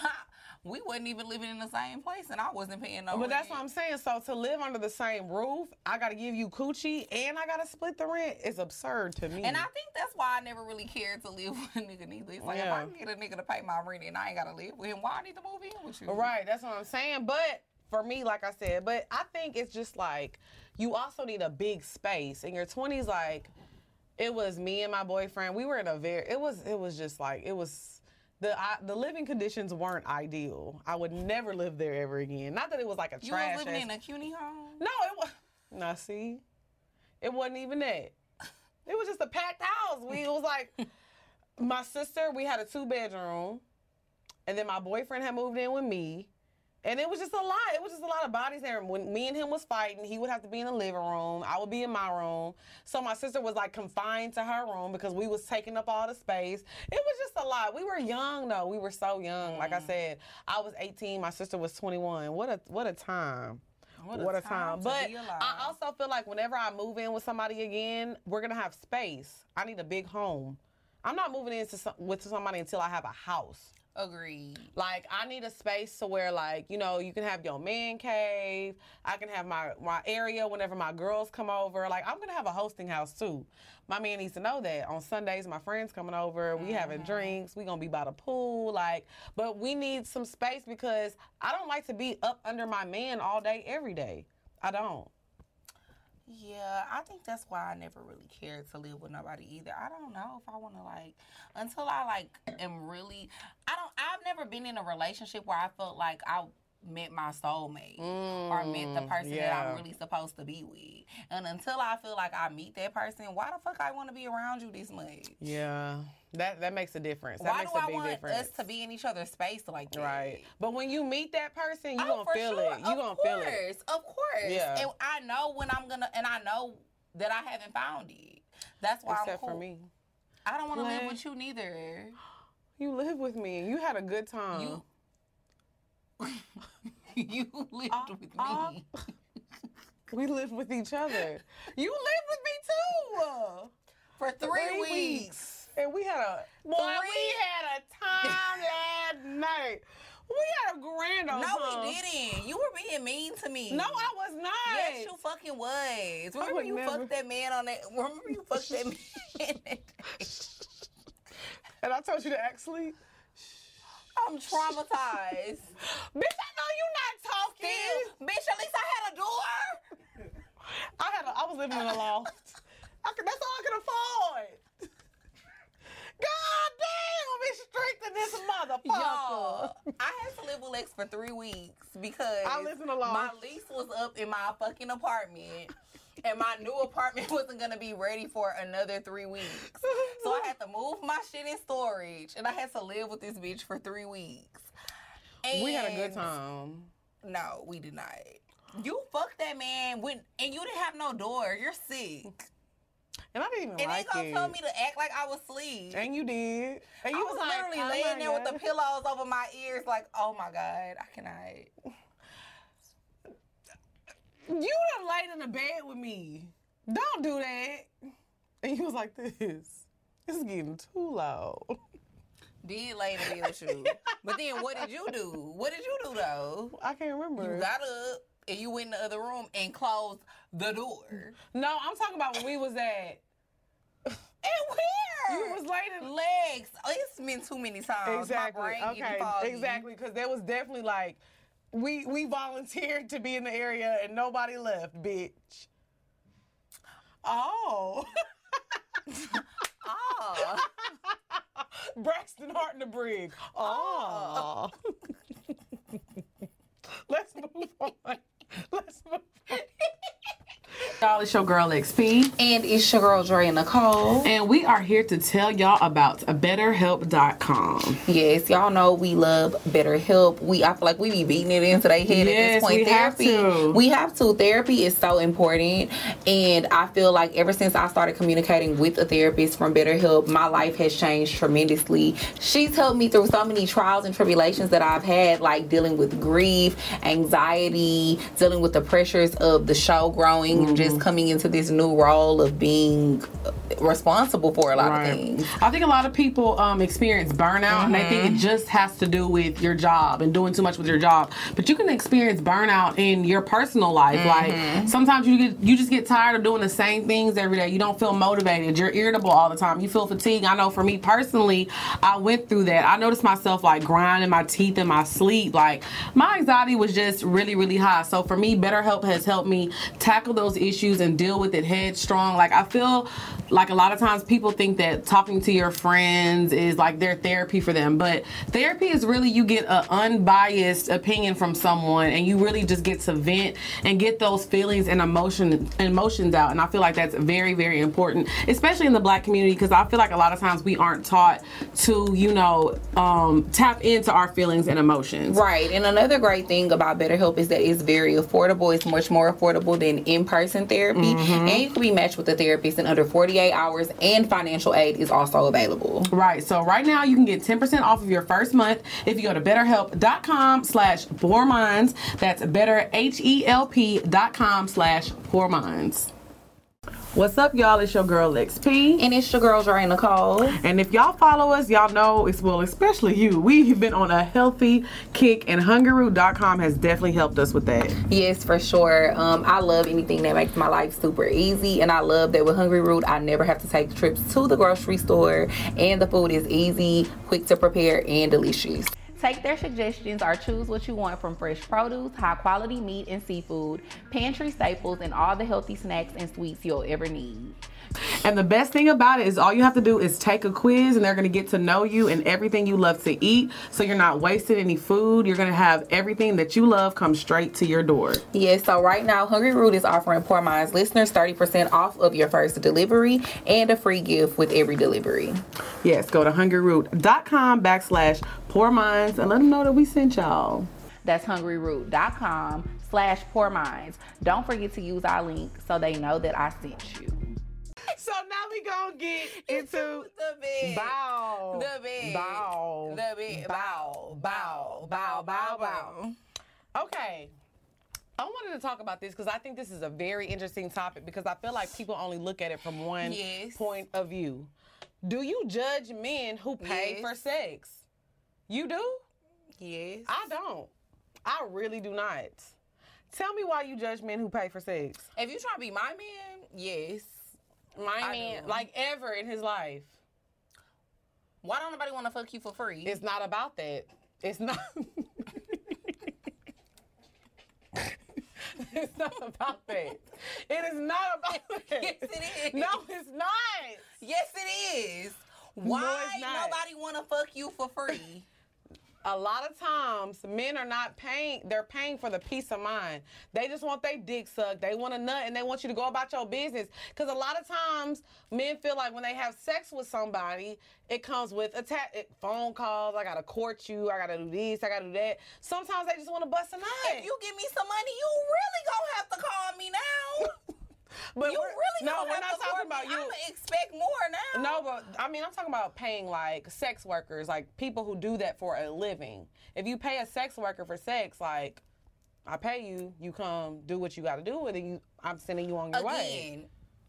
we wasn't even living in the same place, and I wasn't paying no. but that's what I'm saying. So to live under the same roof, I got to give you coochie, and I got to split the rent. It's absurd to me. And I think that's why I never really cared to live with a nigga neither. It's like Yeah. if I can get a nigga to pay my rent and I ain't gotta live with him, why I need to move in with you? Right, that's what I'm saying. But for me, like I said, but I think it's just like you also need a big space. In your 20s, like it was me and my boyfriend. We were in a very. It was. It was just like it was. The I, the living conditions weren't ideal. I would never live there ever again. Not that it was like a You trash. was living ass- in a CUNY home? no, it was. Now see, it wasn't even that. It was just a packed house. We it was like my sister. We had a two bedroom, and then my boyfriend had moved in with me. And it was just a lot. It was just a lot of bodies there. When me and him was fighting, he would have to be in the living room. I would be in my room. So my sister was like confined to her room because we was taking up all the space. It was just a lot. We were young though. We were so young. Like I mm. said, I was 18. My sister was 21. What a what a time. What a time to But. I also feel like whenever I move in with somebody again, we're gonna have space. I need a big home. I'm not moving into some, with somebody until I have a house. Agreed. Like I need a space to where like, you know, you can have your man cave. I can have my my area whenever my girls come over. Like I'm gonna have a hosting house too. My man needs to know that. On Sundays my friends coming over, we having mm-hmm. drinks, we gonna be by the pool, like but we need some space because I don't like to be up under my man all day, every day. I don't. Yeah, I think that's why I never really cared to live with nobody either. I don't know if I want to like until I like am really. I don't. I've never been in a relationship where I felt like I met my soulmate or met the Mm, person that. I'm really supposed to be with. And until I feel like I meet that person, why the fuck I want to be around you this much? Yeah. That that makes a difference. That Why makes do a I big want difference. us to be in each other's space like that? Right. But when you meet that person, you oh, gonna feel sure. it. You of gonna course, feel it. Of course. Yeah. And I know when I'm gonna, and I know that I haven't found it. That's why I'm Except cool. for me. I don't want to live with you neither. You live with me. You had a good time. You. you lived Uh, with uh, me We lived with each other. You lived with me too. for three, weeks. And we had a boy, we had a time last night. We had a grand old No, time. we didn't. You were being mean to me. No, I was not. Yes, you fucking was. Remember you never- fucked that man on that? Remember you fucked that man? and I told you to act sleep. I'm traumatized. Bitch, I know you're not talking. Still, bitch, at least I had a door. I had a, I was living in a loft. I could, that's all I could afford. God damn, I'm straight to this motherfucker. I had to live with Lex for three weeks because I live in a loft. my lease was up in my fucking apartment. And my new apartment wasn't gonna be ready for another three weeks. So I had to move my shit in storage and I had to live with this bitch for three weeks. And we had a good time. No, we did not. You fucked that man when and you didn't have no door. You're sick. And I didn't even And like they gonna it. tell me to act like I was asleep. and you did. And you I was, like, literally oh laying there with the pillows over my ears, like, oh my god, I cannot. You done laid in the bed with me. Don't do that. And he was like this. This is getting too low. Did lay in the bed with you, but then what did you do? What did you do though? I can't remember. You got up and you went in the other room and closed the door. no, I'm talking about when we was at. And where? You was laying in legs. It's been too many times. Exactly. Okay. Exactly. Because there was definitely like, we we volunteered to be in the area and nobody left, bitch. Oh. Oh. Braxton Hart and the Brig. Oh. oh. Let's move on. Let's move on. Y'all, it's your girl XP. And it's your girl Dre Nicole. And we are here to tell y'all about BetterHelp.com. Yes, y'all know we love BetterHelp. We I feel like we be beating it into their head at this point. we have to. we have to. Therapy is so important, and I feel like ever since I started communicating with a therapist from BetterHelp, my life has changed tremendously. She's helped me through so many trials and tribulations that I've had, like dealing with grief, anxiety, dealing with the pressures of the show growing, and Mm-hmm. just coming into this new role of being responsible for a lot of things. I think a lot of people um, experience burnout and they think Mm-hmm. it just has to do with your job and doing too much with your job. But you can experience burnout in your personal life. Mm-hmm. Like sometimes you get you just get tired of doing the same things every day. You don't feel motivated. You're irritable all the time. You feel fatigued. I know for me personally, I went through that. I noticed myself like grinding my teeth in my sleep. Like my anxiety was just really, really high. So for me, BetterHelp has helped me tackle those issues and deal with it headstrong. Like I feel like like a lot of times people think that talking to your friends is like their therapy for them, but therapy is really you get an unbiased opinion from someone and you really just get to vent and get those feelings and emotion emotions out. And I feel like that's very very important, especially in the black community because I feel like a lot of times we aren't taught to, you know, um, tap into our feelings and emotions. Right. And another great thing about BetterHelp is that it's very affordable. It's much more affordable than in-person therapy, Mm-hmm. and you can be matched with a therapist in under 48 hours. And financial aid is also available. Right. So right now you can get 10% off of your first month if you go to betterhelp.com slash poor minds. That's betterhelp.com slash poor minds. What's up, y'all? It's your girl XP. And it's your girl, Dre Nicole. And if y'all follow us, y'all know it's well, especially you. We've been on a healthy kick, and hungryroot.com has definitely helped us with that. Yes, for sure. Um, I love anything that makes my life super easy, and I love that with Hungry Root, I never have to take trips to the grocery store, and the food is easy, quick to prepare, and delicious. Take their suggestions or choose what you want from fresh produce, high quality meat and seafood, pantry staples, and all the healthy snacks and sweets you'll ever need. And the best thing about it is all you have to do is take a quiz and they're going to get to know you and everything you love to eat. So you're not wasting any food. You're going to have everything that you love come straight to your door. Yes, so right now, Hungry Root is offering Poor Minds listeners 30% off of your first delivery and a free gift with every delivery. Yes, go to hungryroot.com backslash poor minds and let them know that we sent y'all. That's hungryroot.com slash poor minds. Don't forget to use our link so they know that I sent you. So now we gonna get into the bed. bow. The bed. Bow. The. Bow. Bow. Bow. Bow. Bow. Okay. I wanted to talk about this because I think this is a very interesting topic because I feel like people only look at it from one Yes. point of view. Do you judge men who pay Yes. for sex? You do? Yes. I don't. I really do not. Tell me why you judge men who pay for sex. if you try to be my man, yes. My I man, do. like ever in his life. Why don't nobody want to fuck you for free? It's not about that. It's not. it's not about that. It is not about that. Yes, it is. No, it's not. yes, it is. Why not. nobody want to fuck you for free? A lot of times, men are not paying. They're paying for the peace of mind. They just want their dick sucked. They want a nut, and they want you to go about your business. Because a lot of times, men feel like when they have sex with somebody, it comes with a ta- phone calls. I gotta court you. I gotta do this. I gotta do that. Sometimes they just want to bust a nut. If you give me some money, you really gonna have to call me now. but You really no, we're not talking about me. you. I'ma expect more now. No, but I mean, I'm talking about paying like sex workers, like people who do that for a living. If you pay a sex worker for sex, like I pay you, you come do what you got to do, and then you, I'm sending you on your way.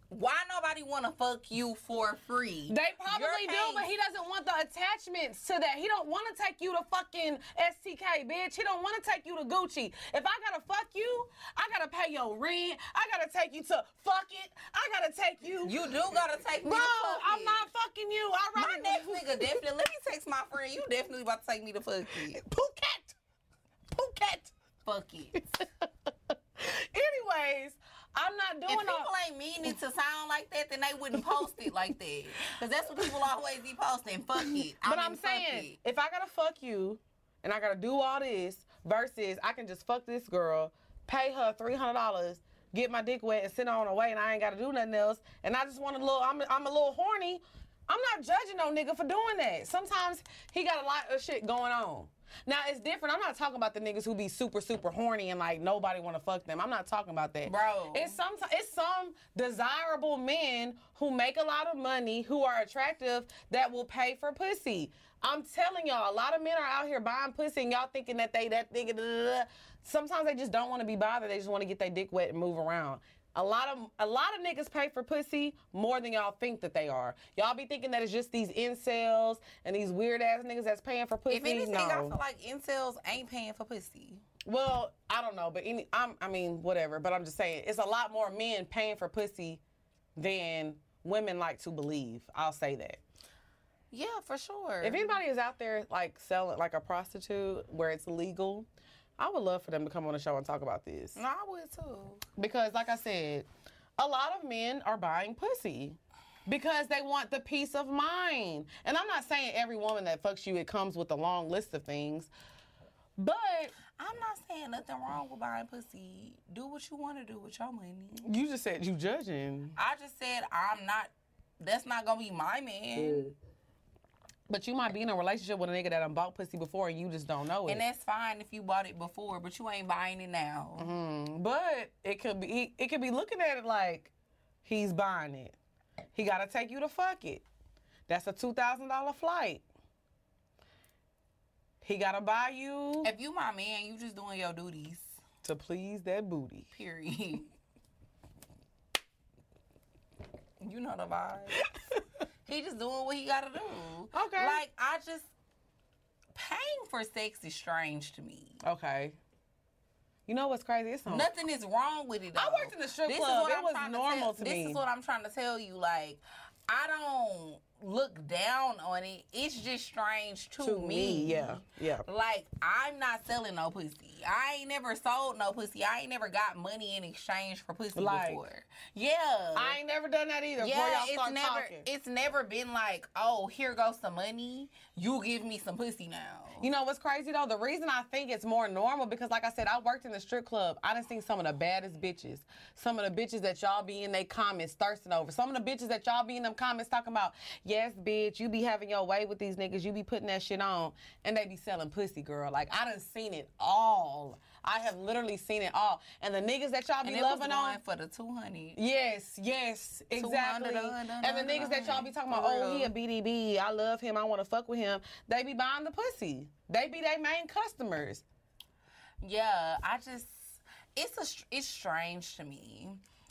Why nobody want to fuck you for free? They probably do, but he doesn't want the attachments to that. He don't want to take you to fucking STK, bitch. He don't want to take you to Gucci. If I gotta fuck you, I gotta pay your rent. I gotta take you to fuck it. I gotta take you. You do gotta take me Bro, I'm it. not fucking you. I My next nigga definitely. Let me text my friend. You definitely about to take me to fuck it. Phuket. Phuket. Fuck it. Anyways, I'm not If doing people all. ain't mean it to sound like that, then they wouldn't post it like that. Cause that's what people always be posting. Fuck it. I But I'm saying, if I gotta fuck you, and I gotta do all this, versus I can just fuck this girl, pay her three hundred dollars, get my dick wet, and send her on her way, and I ain't gotta do nothing else, and I just want a little. I'm I'm a little horny. I'm not judging no nigga for doing that. Sometimes he got a lot of shit going on. Now it's different. I'm not talking about the niggas who be super super horny and like nobody want to fuck them. I'm not talking about that, Bro. It's some it's some desirable men who make a lot of money who are attractive that will pay for pussy. I'm telling y'all, a lot of men are out here buying pussy and y'all thinking that they that nigga. da, da, da. Sometimes they just don't want to be bothered. They just want to get their dick wet and move around. A lot of a lot of niggas pay for pussy more than y'all think that they are. Y'all be thinking that it's just these incels and these weird ass niggas that's paying for pussy. If anything, no. I feel like incels ain't paying for pussy. Well, I don't know, but any, I'm, I mean, whatever. But I'm just saying, it's a lot more men paying for pussy than women like to believe. I'll say that. Yeah, for sure. If anybody is out there like selling like a prostitute where it's legal, I would love for them to come on the show and talk about this. no, I would too. Because, like I said, a lot of men are buying pussy. because they want the peace of mind. And I'm not saying every woman that fucks you, it comes with a long list of things. But I'm not saying nothing wrong with buying pussy. Do what you want to do with your money. you just said you judging. I just said I'm not. That's not gonna be my man, But you might be in a relationship with a nigga that done bought pussy before and you just don't know it. and that's fine if you bought it before, but you ain't buying it now. Mm, but it could be it could be looking at it like he's buying it. He gotta take you to fuck it. That's a two thousand dollar flight. He gotta buy you If you my man, you just doing your duties. to please that booty. Period. you know the vibe. he just doing what he gotta do. Okay. Like I just paying for sex is strange to me. Okay. You know what's crazy? It's Nothing is wrong with it. Though. I worked in the strip This is club. what It I'm was normal to, to me. This is what I'm trying to tell you. Like, I don't look down on it. It's just strange to, to me. Yeah. Yeah. Like, I'm not selling no pussy. I ain't never sold no pussy. I ain't never got money in exchange for pussy Like, before. Yeah. I ain't never done that either. yeah, y'all it's never talking. it's never been like, oh, here goes some money. You give me some pussy now. You know what's crazy though? The reason I think it's more normal because, like I said, I worked in the strip club. I done seen some of the baddest bitches. Some of the bitches that y'all be in they comments thirsting over. Some of the bitches that y'all be in them comments talking about, yes, bitch, you be having your way with these niggas. You be putting that shit on, and they be selling pussy, girl. Like I done seen it all. I have literally seen it all. And the niggas that y'all and be was loving on. for the two hundred. Yes, yes, exactly. And the niggas that y'all be talking about, oh, he a. BDB, I love him, I want to fuck with him. They be buying the pussy. They be their main customers. Yeah, I just it's a it's strange to me.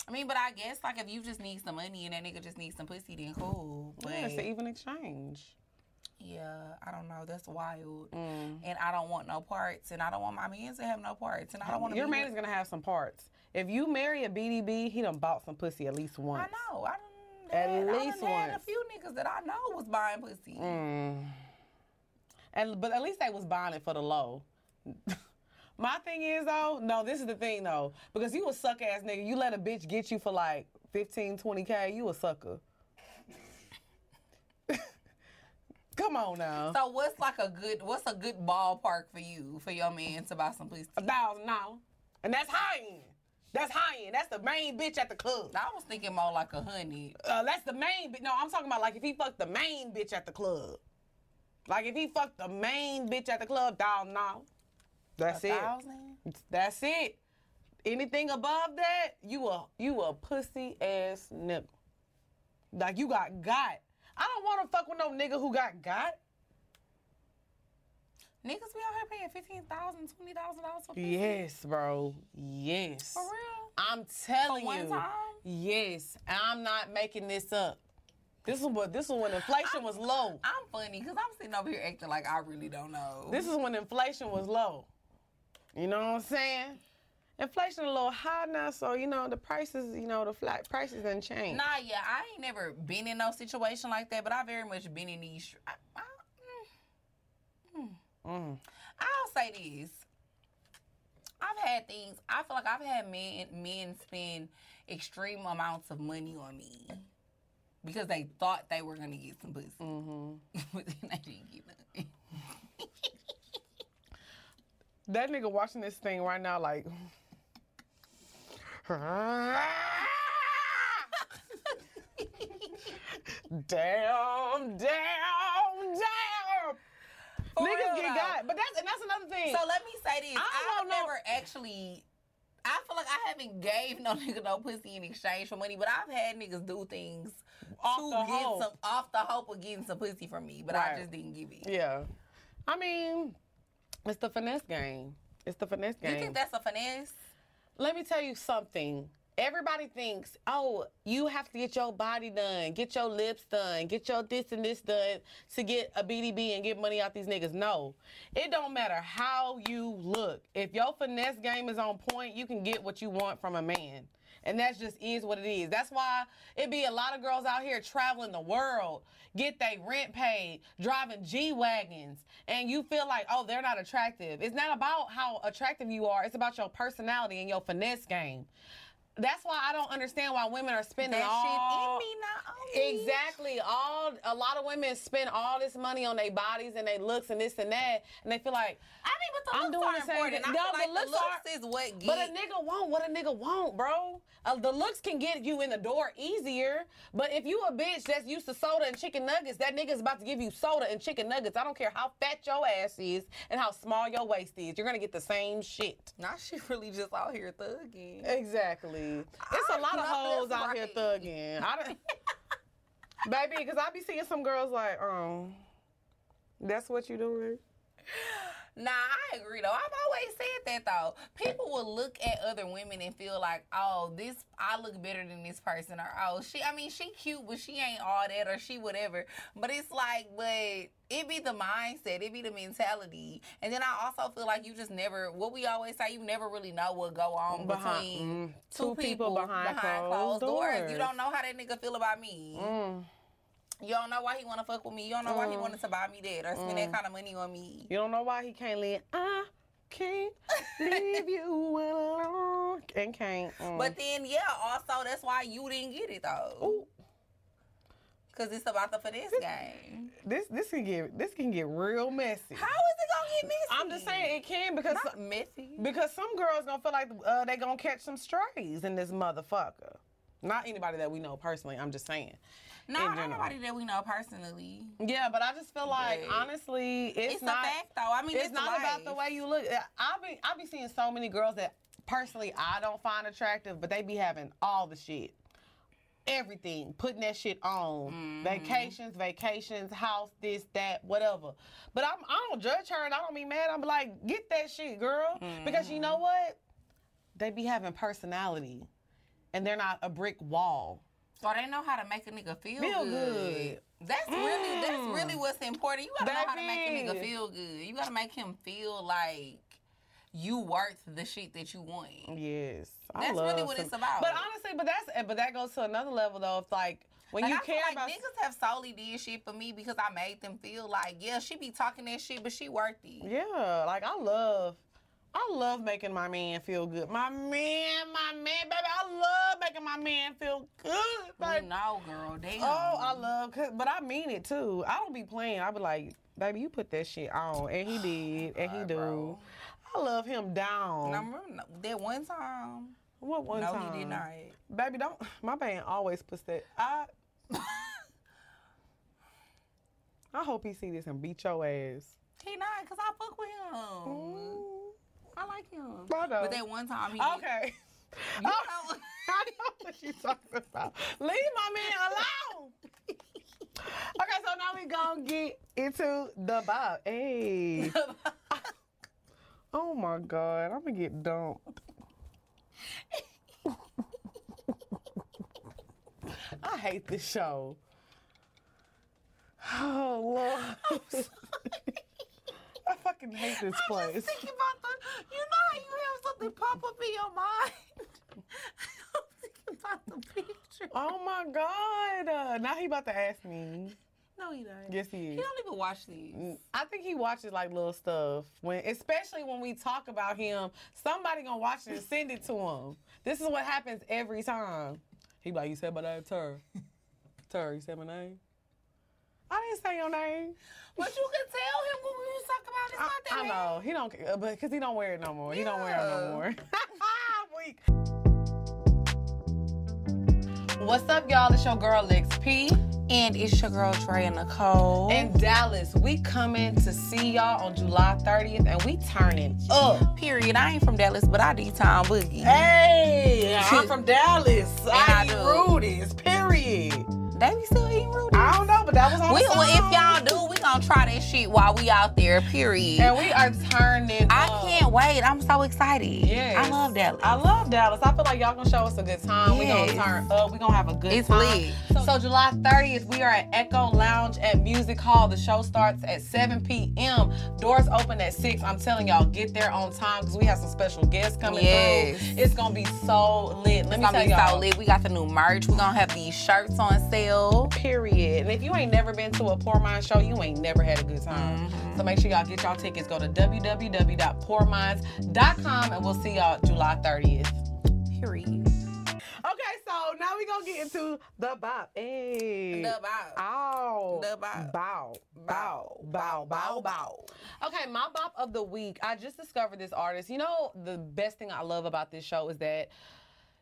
I mean, but I guess like if you just need some money and that nigga just needs some pussy, then cool. But Yeah, it's an even exchange. Yeah, I don't know. That's wild. Mm. And I don't want no parts, and I don't want my man to have no parts, and I don't want Your be man with- is gonna have some parts. If you marry a BDB, he done bought some pussy at least once. I know. I done At had, I least done had a few niggas that I know was buying pussy. Mm. And but at least they was buying it for the low. My thing is though, no, this is the thing though, because you a suck ass nigga. You let a bitch get you for like 15, 20 k, you a sucker. On now. So what's like a good what's a good ballpark for you for your man to buy some pussy? A thousand dollars, and that's high end. That's high end. That's the main bitch at the club. I was thinking more like a honey. Uh, that's the main. bi- No, I'm talking about like if he fucked the main bitch at the club. Like if he fucked the main bitch at the club, thousand dollars. That's A it. thousand? That's it. Anything above that, you a you a pussy ass nigga. Like you got got. I don't want to fuck with no nigga who got got. Niggas be out here paying fifteen thousand, twenty thousand dollars for pussy. Yes, bro. Yes. For real? I'm telling For you. time? Yes, I'm not making this up. This is what this is when inflation was low. I'm funny because I'm sitting over here acting like I really don't know. This is when inflation was low. You know what I'm saying? Inflation a little high now, so you know the prices, you know the flat prices didn't change. Nah, yeah, I ain't never been in no situation like that, but I very much been in these. I, I, mm, mm. Mm. I'll say this. I've had things. I feel like I've had men men spend extreme amounts of money on me because they thought they were gonna get some pussy, Mm-hmm. but then they didn't get nothing. That nigga watching this thing right now, like. Damn, damn, damn. For Niggas get got, but that's and that's another thing. So let me say this. I I've don't know. never actually. I feel like I haven't gave no nigga no pussy in exchange for money, but I've had niggas do things Off to the get hope. some off the hope of getting some pussy from me, but Right. I just didn't give it. yeah, I mean, it's the finesse game. It's the finesse game. You think that's a finesse? Let me tell you something. Everybody thinks, oh, you have to get your body done, get your lips done, get your this and this done to get a BDB and get money out these niggas. No, it don't matter how you look. If your finesse game is on point, you can get what you want from a man. And that just is what it is. That's why it be a lot of girls out here traveling the world, get they rent paid, driving G Wagons, and you feel like, oh, they're not attractive. It's not about how attractive you are, it's about your personality and your finesse game that's why I don't understand why women are spending That all shit in me not on me. Exactly. All a lot of women spend all this money on their bodies and their looks and this and that, and they feel like, I mean, but the I'm looks doing the same important. thing. No, the looks the are- is what get. but a nigga won't what a nigga won't, bro. Uh, the looks can get you in the door easier, but if you a bitch that's used to soda and chicken nuggets, that nigga's about to give you soda and chicken nuggets. I don't care how fat your ass is and how small your waist is. You're gonna get the same shit. Nah, she really just out here thugging. Exactly. It's a I lot of hoes out here thugging. I don't, baby, because I be seeing some girls like, um, that's what you doing. Nah, I agree though. I've always said that though. People will look at other women and feel like, oh, this I look better than this person, or oh, she. I mean, she cute, but she ain't all that, or she whatever. But it's like, but it be the mindset, it be the mentality, and then I also feel like you just never. What we always say, you never really know what go on Behind- between mm, two, two people behind closed closed doors. doors. You don't know how that nigga feel about me. Mm. You don't know why he want to fuck with me. You don't know why he Mm. wanted to buy me that or spend that kind of money on me. You don't know why he can't leave. I can't leave you alone. And can't. mm. But then, yeah, also that's why you didn't get it though, Ooh, because it's about the finesse game. this this can get this can get real messy. How is it gonna get messy? I'm just saying it can because not messy. because some girls gonna feel like uh, they gonna catch some strays in this motherfucker. Not anybody that we know personally. I'm just saying. No, in general. nobody that we know personally. Yeah, but I just feel like honestly, it's, It's, not. a fact though. I mean, it's it's, not about the way you look. I be I be seeing so many girls that personally I don't find attractive, but they be having all the shit. Everything, putting that shit on. Mm-hmm. Vacations, vacations, house, this, that, whatever. But I'm, I don't judge her and I don't be mad. I'm like, get that shit, girl. Because you know Mm-hmm. what? They be having personality. And they're not a brick wall. Or they know how to make a nigga feel, Feel good. good. That's really that's Mm. really what's important. You gotta know how to make a nigga feel good. You gotta make him feel like you worth the shit that you want. Yes. I That's really what some- it's about. But honestly, but that's but that goes to another level though. If like when Like, you I feel care like about niggas have solely did shit for me because I made them feel like, yeah, she be talking that shit, but she worth it. Yeah, like I love, I love making my man feel good. My man, my man, baby, I love making my man feel good. Baby. know, girl. Damn. Oh, I love, but I mean it too. I don't be playing. I be like, baby, you put that shit on, and he did, and he do. bro. I love him down. And I remember that one time. what one no, time? No, he did not. Baby, don't. My man always puts that. I. I hope he see this and beat your ass. He not, cause I fuck with him. I like him. I know. But that one time he did- Okay. You know, I know what you're talking about. Leave my man alone. okay, so now we gonna get into the Bob. Hey. Oh my God, I'm gonna get dumped. I hate this show. Oh Lord. I fucking hate this I'm place. just thinking about the. You know how you have something pop up in your mind. I'm thinking about the picture. Oh my God. Uh, now he about to ask me. No, he doesn't. Yes, he is. He don't even watch these. I think he watches like little stuff when, especially when we talk about him. Somebody gonna watch it and send it to him. This is what happens every time. He like, "You said my name, Tur. Tur, you said my name. I didn't say your name. But you can tell him what we was talking about. It's I, not that I bad. know he don't, but because he don't wear it no more. He don't wear it no more. Weak. What's up, y'all? It's your girl XP. And it's your girl Trey and Nicole. In Dallas, we coming to see y'all on July 30th, and we turning up. period. I ain't from Dallas, but I D Town Boogie. Hey, I'm from Dallas. I I eat do. Rudy's, period. They be still eating Rudy. I don't know, but that was on We, the well, if y'all do, we gonna try that shit while we out there. Period. And we are turning I up. can't wait. I'm so excited. Yes. I love Dallas. I love Dallas. I feel like y'all gonna show us a good time. We gonna turn up. We gonna have a good It's time. lit. So, so July 30th, we are at Echo Lounge at Music Hall. The show starts at 7 p.m. Doors open at 6. I'm telling y'all, get there on time because we have some special guests coming Yes. through. It's gonna be so lit. Let It's me gonna tell be y'all. so lit. We got the new merch. We gonna have these shirts on sale. Period. And if you ain't never been to a Poor Mind show, you ain't never had a good time. Mm-hmm. So make sure y'all get y'all tickets. Go to www.poorminds.com and we'll see y'all July 30th. Period. Okay, so now we're gonna get into the bop. Hey. The bop. Ow. The bop. Bow. Bow. Bow. Bow. Bow. Okay, my bop of the week. I just discovered this artist. You know, the best thing I love about this show is that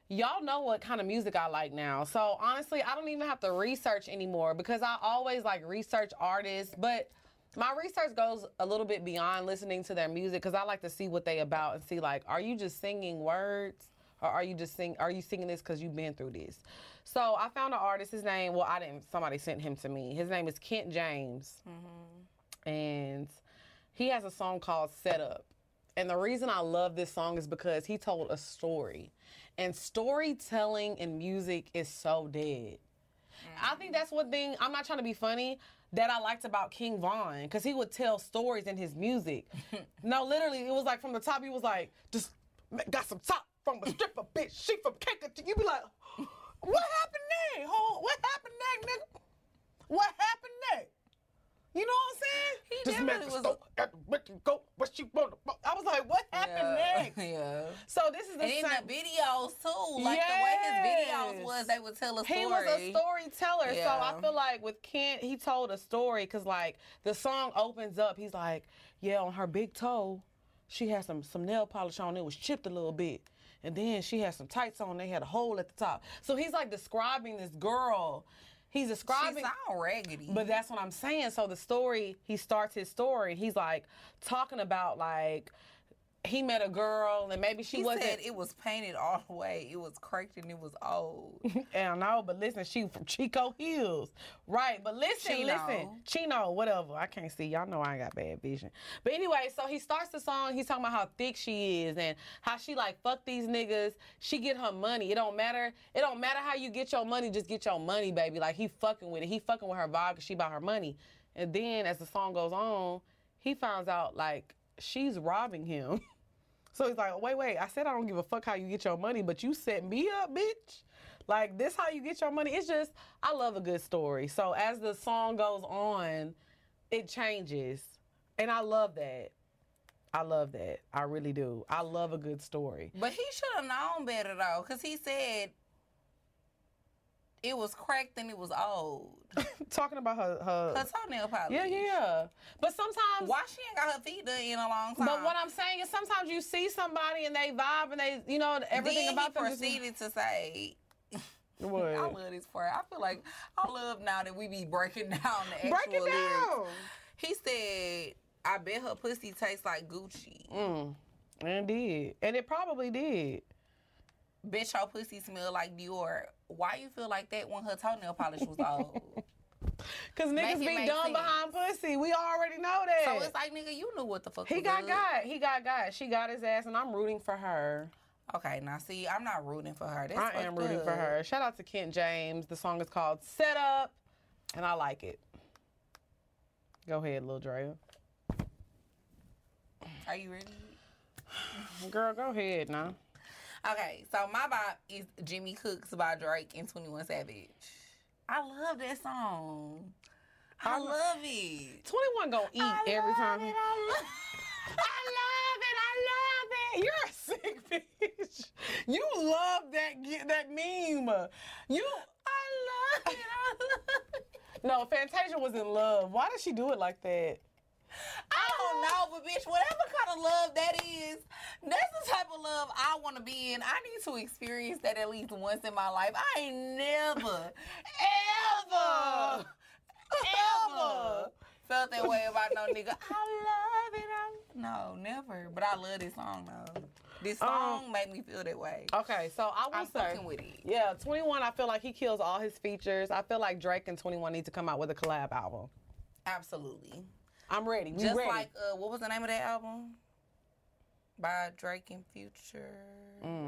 y'all know what kind of music I like now. So honestly, I don't even have to research anymore because I always like research artists, but my research goes a little bit beyond listening to their music because I like to see what they about and see like, are you just singing words? Or are you just sing? Are you singing this because you've been through this? So I found an artist. His name. Well, I didn't. Somebody sent him to me. His name is Kent James, mm-hmm. and he has a song called "Set Up." And the reason I love this song is because he told a story, and storytelling and music is so dead. I think that's one thing. I'm not trying to be funny. That I liked about King Von, because he would tell stories in his music. no, literally, it was like from the top. He was like, "Just got some top from a stripper bitch. She from Kankakee." You be like, "What happened there? What happened there, nigga? What happened there?" You know what I'm saying? He met definitely was- store at uh, the Wicked Goat, but she want. I was like, "What happened yeah. next?" yeah. So this is the And in the videos too, like the way his videos was, they would tell a story. He was a storyteller. So I feel like with Kent, he told a story because like the song opens up, he's like, yeah, on her big toe, she had some some nail polish on. It was chipped a little bit, and then she had some tights on. They had a hole at the top. So he's like describing this girl. He's She describing. sound raggedy. But that's what I'm saying. So the story, he starts his story. He's like talking about like he met a girl and maybe she he wasn't. said it was painted all the way. It was cracked and it was old. I don't know, but listen, she from Chico Hills. Right, but listen, Chino. listen. Chino, whatever. I can't see. Y'all know I ain't got bad vision. But anyway, so he starts the song. He's talking about how thick she is and how she like fuck these niggas. She get her money. It don't matter. It don't matter how you get your money. Just get your money, baby. Like he fucking with it. He fucking with her vibe because she about her money. And then as the song goes on, he finds out like she's robbing him. So he's like, wait, wait. I said I don't give a fuck how you get your money, but you set me up, bitch. Like this, how you get your money? It's just I love a good story. So as the song goes on, it changes, and I love that. I love that. I really do. I love a good story. But he should have known better though, because he said it was cracked and it was old. Talking about her, her. Her toenail polish. yeah, yeah, yeah. But sometimes. Why she ain't got her feet done in a long time? But what I'm saying is sometimes you see somebody and they vibe and they, you know, everything then about he them. just- proceeded to say. What? I love this part. I feel like I love now that we be breaking down the actual Break it lyrics. down. He said, "I bet her pussy tastes like Gucci. Mm, and it did. And it probably did. Bitch, your pussy smell like Dior. Why you feel like that when her toenail polish was old? Cause Make niggas it be dumb sense. behind pussy. We already know that. so it's like, nigga, you knew what the fuck. he was got good. got. He got got. She got his ass, and I'm rooting for her. Okay, now see, I'm not rooting for her. That's I am fucked rooting for her. Shout out to Kent James. The song is called "Set Up," and I like it. Go ahead, Lil Drea. Are you ready? Girl, go ahead now. Okay, so my bop is Jimmy Cooks by Drake and 21 Savage. I love that song. I I lo- love it. 21 gonna eat I every time. It, I love I love it. I love it. You're a sick bitch. You love that that meme. You. I love it. I love it. No, Fantasia was in love. Why did she do it like that? I don't ah. know, but bitch, whatever kind of love that is, that's the type of love I want to be in. I need to experience that at least once in my life. I ain't never, ever, ever felt that way about no nigga. I love it. I, no, never. But I love this song though. This um, song made me feel that way. Okay, so I say, fucking with it. yeah, 21. I feel like he kills all his features. I feel like Drake and 21 need to come out with a collab album. Absolutely. I'm ready. We Just ready. like uh, what was the name of that album? By Drake and Future. Mm.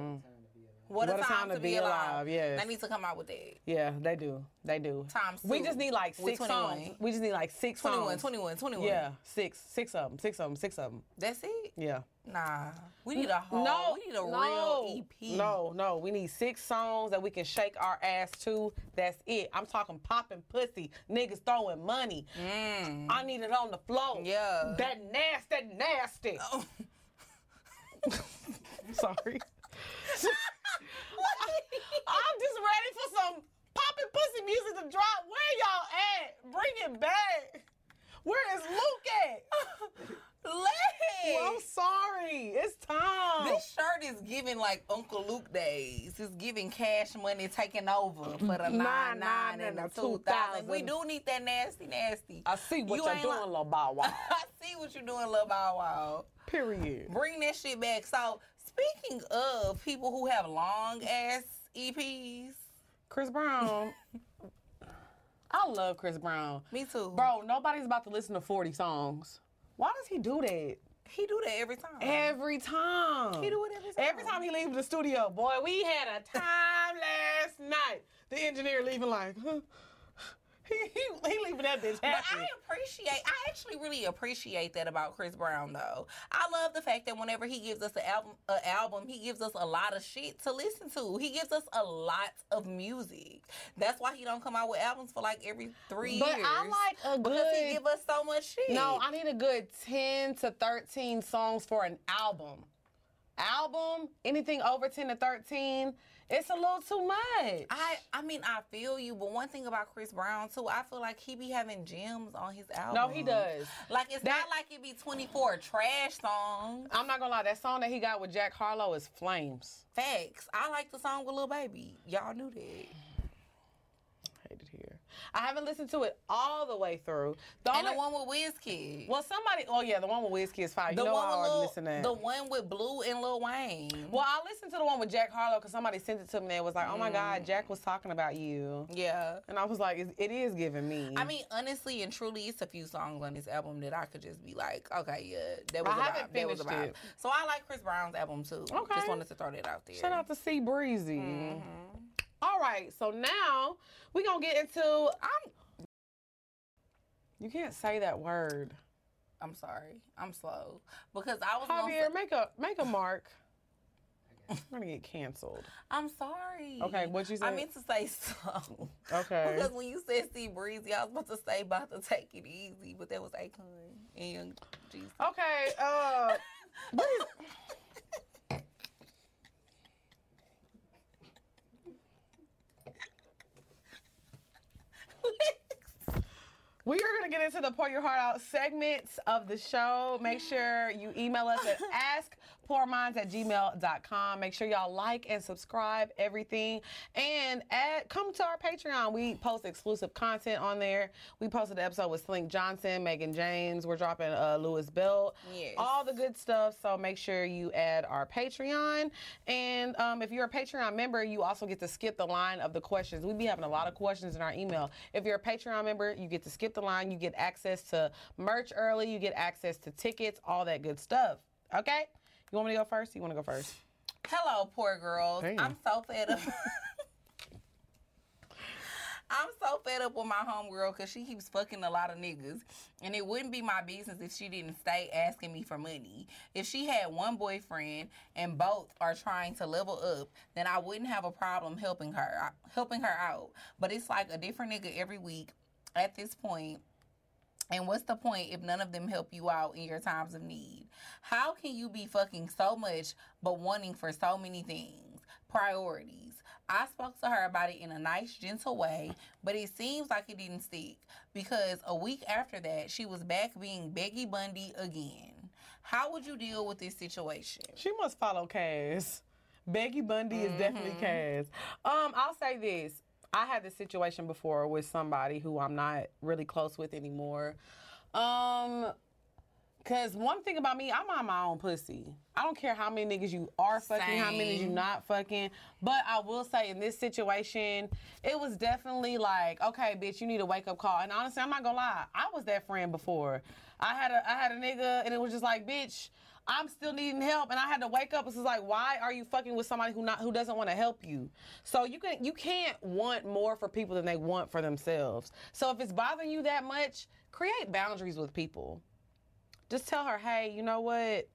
What, a time, to, be alive. yes. They need to come out with that. yeah, they do. They do. Times We two just need like six songs. We just need like six 21, songs. 21, 21. Yeah, six, six of them, six of them, six of them. That's it? Yeah. Nah. We need a whole, No, we need a no, real EP. No, no, we need six songs that we can shake our ass to. That's it. I'm talking popping pussy, niggas throwing money. Mm. I need it on the floor. Yeah. That nasty, nasty. Oh. Sorry. I'm just ready for some popping pussy music to drop. Where y'all at? Bring it back. Where is Luke at? Legs. Well, I'm sorry. It's time. This shirt is giving like Uncle Luke days. It's giving cash money taking over for the nine nine and the two thousand. We do need that nasty nasty. I see what You you are doing, li- little bow wow. I see what you're doing, little bow wow. Period. Bring that shit back. So speaking of people who have long ass EPs, Chris Brown. I love Chris Brown. me too, Bro, nobody's about to listen to 40 songs. Why does he do that? He do that every time. Every time. He do it every time. Every time he leaves the studio, boy, we had a time last night. The engineer leaving like, huh? He, he, he leaving that bitch But. I appreciate, I actually really appreciate that about Chris Brown, though. I love the fact that whenever he gives us an album, an album, he gives us a lot of shit to listen to. He gives us a lot of music. That's why he don't come out with albums for like every three But years. But I like a good because he give us so much shit. No, I need a good 10 to 13 songs for an album. Album, anything over 10 to 13, it's a little too much. I, I mean, I feel you, but one thing about Chris Brown too, I feel like he be having gems on his album. no, he does. Like it's That- not like it be twenty four trash songs. I'm not gonna lie, that song that he got with Jack Harlow is Flames. Facts. I like the song with Lil Baby. Y'all knew that. Hate it here. I haven't listened to it all the way through. The And only the one with Wizkid. well, somebody. Oh yeah, the one with Wizkid is. You the know one I with already Lil, listen to that. the one with Blue and Lil Wayne. well, I listened to the one with Jack Harlow because somebody sent it to me. and It was like, oh my God, Jack was talking about you, yeah. and I was like, it, is giving me. I mean, honestly and truly, it's a few songs on this album that I could just be like, okay, yeah, that was I a haven't vibe. That was a finished vibe. it. So I like Chris Brown's album too. Okay. Just wanted to throw that out there. shout out to C Breezy. Mm-hmm. All right, so now we're gonna get into. I'm You can't say that word. I'm sorry. I'm slow. Because I was gonna Javier, make a make a mark. I'm gonna get canceled. I'm sorry. Okay, what'd you say? I meant to say slow. Okay. Because when you said see breezy, I was about to say about to take it easy, but that was Akon and Young Jeezy. Okay, uh, we are going to get into the pour your heart out segments of the show. Make sure you email us at askpourminds at gmail.com. Make sure y'all like and subscribe everything. And add, come to our Patreon. We post exclusive content on there. We posted the episode with Slink Johnson, Megan James. We're dropping uh, Lewis Belt. Yes. All the good stuff. So make sure you add our Patreon. And um, if you're a Patreon member, you also get to skip the line of the questions. We be having a lot of questions in our email. If you're a Patreon member, you get to skip the line. You get access to merch early. You get access to tickets, all that good stuff. Okay? You want me to go first? You want to go first? Hello, poor girls. Damn. I'm so fed up. I'm so fed up with my homegirl because she keeps fucking a lot of niggas. And it wouldn't be my business if she didn't stay asking me for money. If she had one boyfriend and both are trying to level up, then I wouldn't have a problem helping her helping her out. But it's like a different nigga every week at this point. And what's the point if none of them help you out in your times of need? How can you be fucking so much but wanting for so many things? Priorities. I spoke to her about it in a nice, gentle way, but it seems like it didn't stick because a week after that, she was back being Becky Bundy again. How would you deal with this situation? She must follow Kaz. Becky Bundy is definitely Kaz. Um, I'll say this. I had this situation before with somebody who I'm not really close with anymore. Um, cause one thing about me, I'm on my own pussy. I don't care how many niggas you are fucking, how many you not fucking. But I will say in this situation, it was definitely like, okay, bitch, you need a wake up call. And honestly, I'm not gonna lie, I was that friend before. I had a I had a nigga, and it was just like, bitch. I'm still needing help, and I had to wake up. It's like, why are you fucking with somebody who not who doesn't want to help you? So you can you can't want more for people than they want for themselves. So if it's bothering you that much, create boundaries with people. Just tell her, hey, you know what?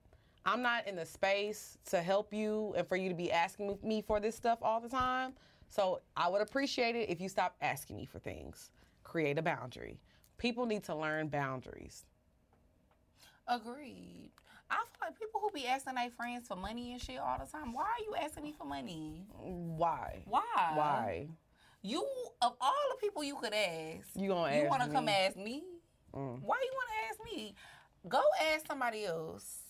I'm not in the space to help you and for you to be asking me for this stuff all the time. So I would appreciate it if you stop asking me for things. Create a boundary. People need to learn boundaries. Agreed. I feel like people who be asking their friends for money and shit all the time. Why are you asking me for money? Why? Why? Why? You of all the people you could ask, You gonna you ask want to come ask me? Mm. Why you want to ask me? Go ask somebody else.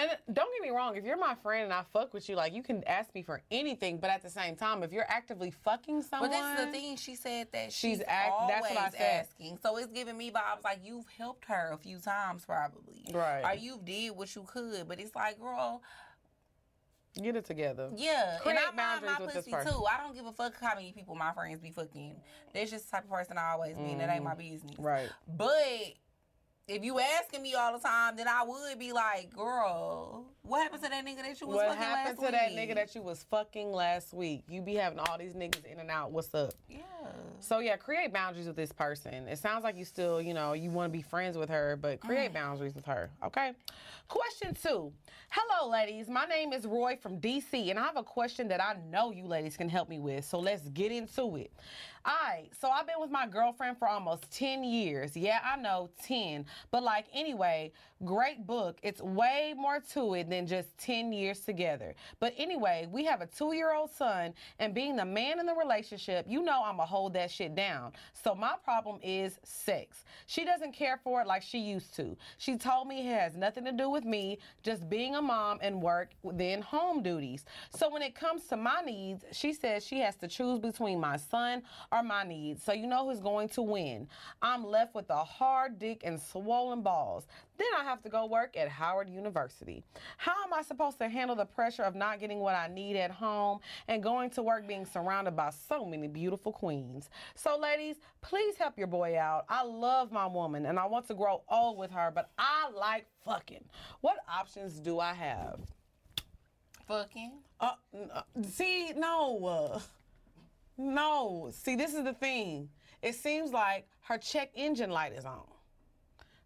And don't get me wrong, if you're my friend and I fuck with you, like you can ask me for anything. But at the same time, if you're actively fucking someone, But this is the thing. She said that she's, She's act- always that's what I said. asking. So it's giving me vibes like you've helped her a few times, probably. Right. Or you did what you could. But it's like, girl, get it together. yeah. Create and I mind boundaries my with this pussy too. I don't give a fuck how many people my friends be fucking. That's just the type of person I always be. and That ain't my business. Mm-hmm. Right. But if you asking me all the time, then I would be like, girl, what happened to that nigga that you was What fucking last week? What happened to that nigga that you was fucking last week? You be having all these niggas in and out. What's up? Yeah. So yeah, create boundaries with this person. It sounds like you still, you know, you want to be friends with her, but Mm. create boundaries with her. Okay. Question two. Hello, ladies. My name is Roy from DC, and I have a question that I know you ladies can help me with. So let's get into it. All right. So I've been with my girlfriend for almost 10 years. Yeah, I know 10. But like anyway, great book. It's way more to it than just 10 years together. But anyway, we have a two year old son, and being the man in the relationship, you know I'm going to hold that shit down. So my problem is sex. She doesn't care for it like she used to. She told me it has nothing to do with me, just being a mom and work, then home duties. So when it comes to my needs, she says she has to choose between my son or my needs. So you know who's going to win. I'm left with a hard dick and swollen balls. Then I have to go work at Howard University. How am I supposed to handle the pressure of not getting what I need at home and going to work being surrounded by so many beautiful queens? So, ladies, please help your boy out. I love my woman and I want to grow old with her, but I like fucking. What options do I have? Fucking. Uh, uh, see, no. Uh, no. See, this is the thing. It seems like her check engine light is on.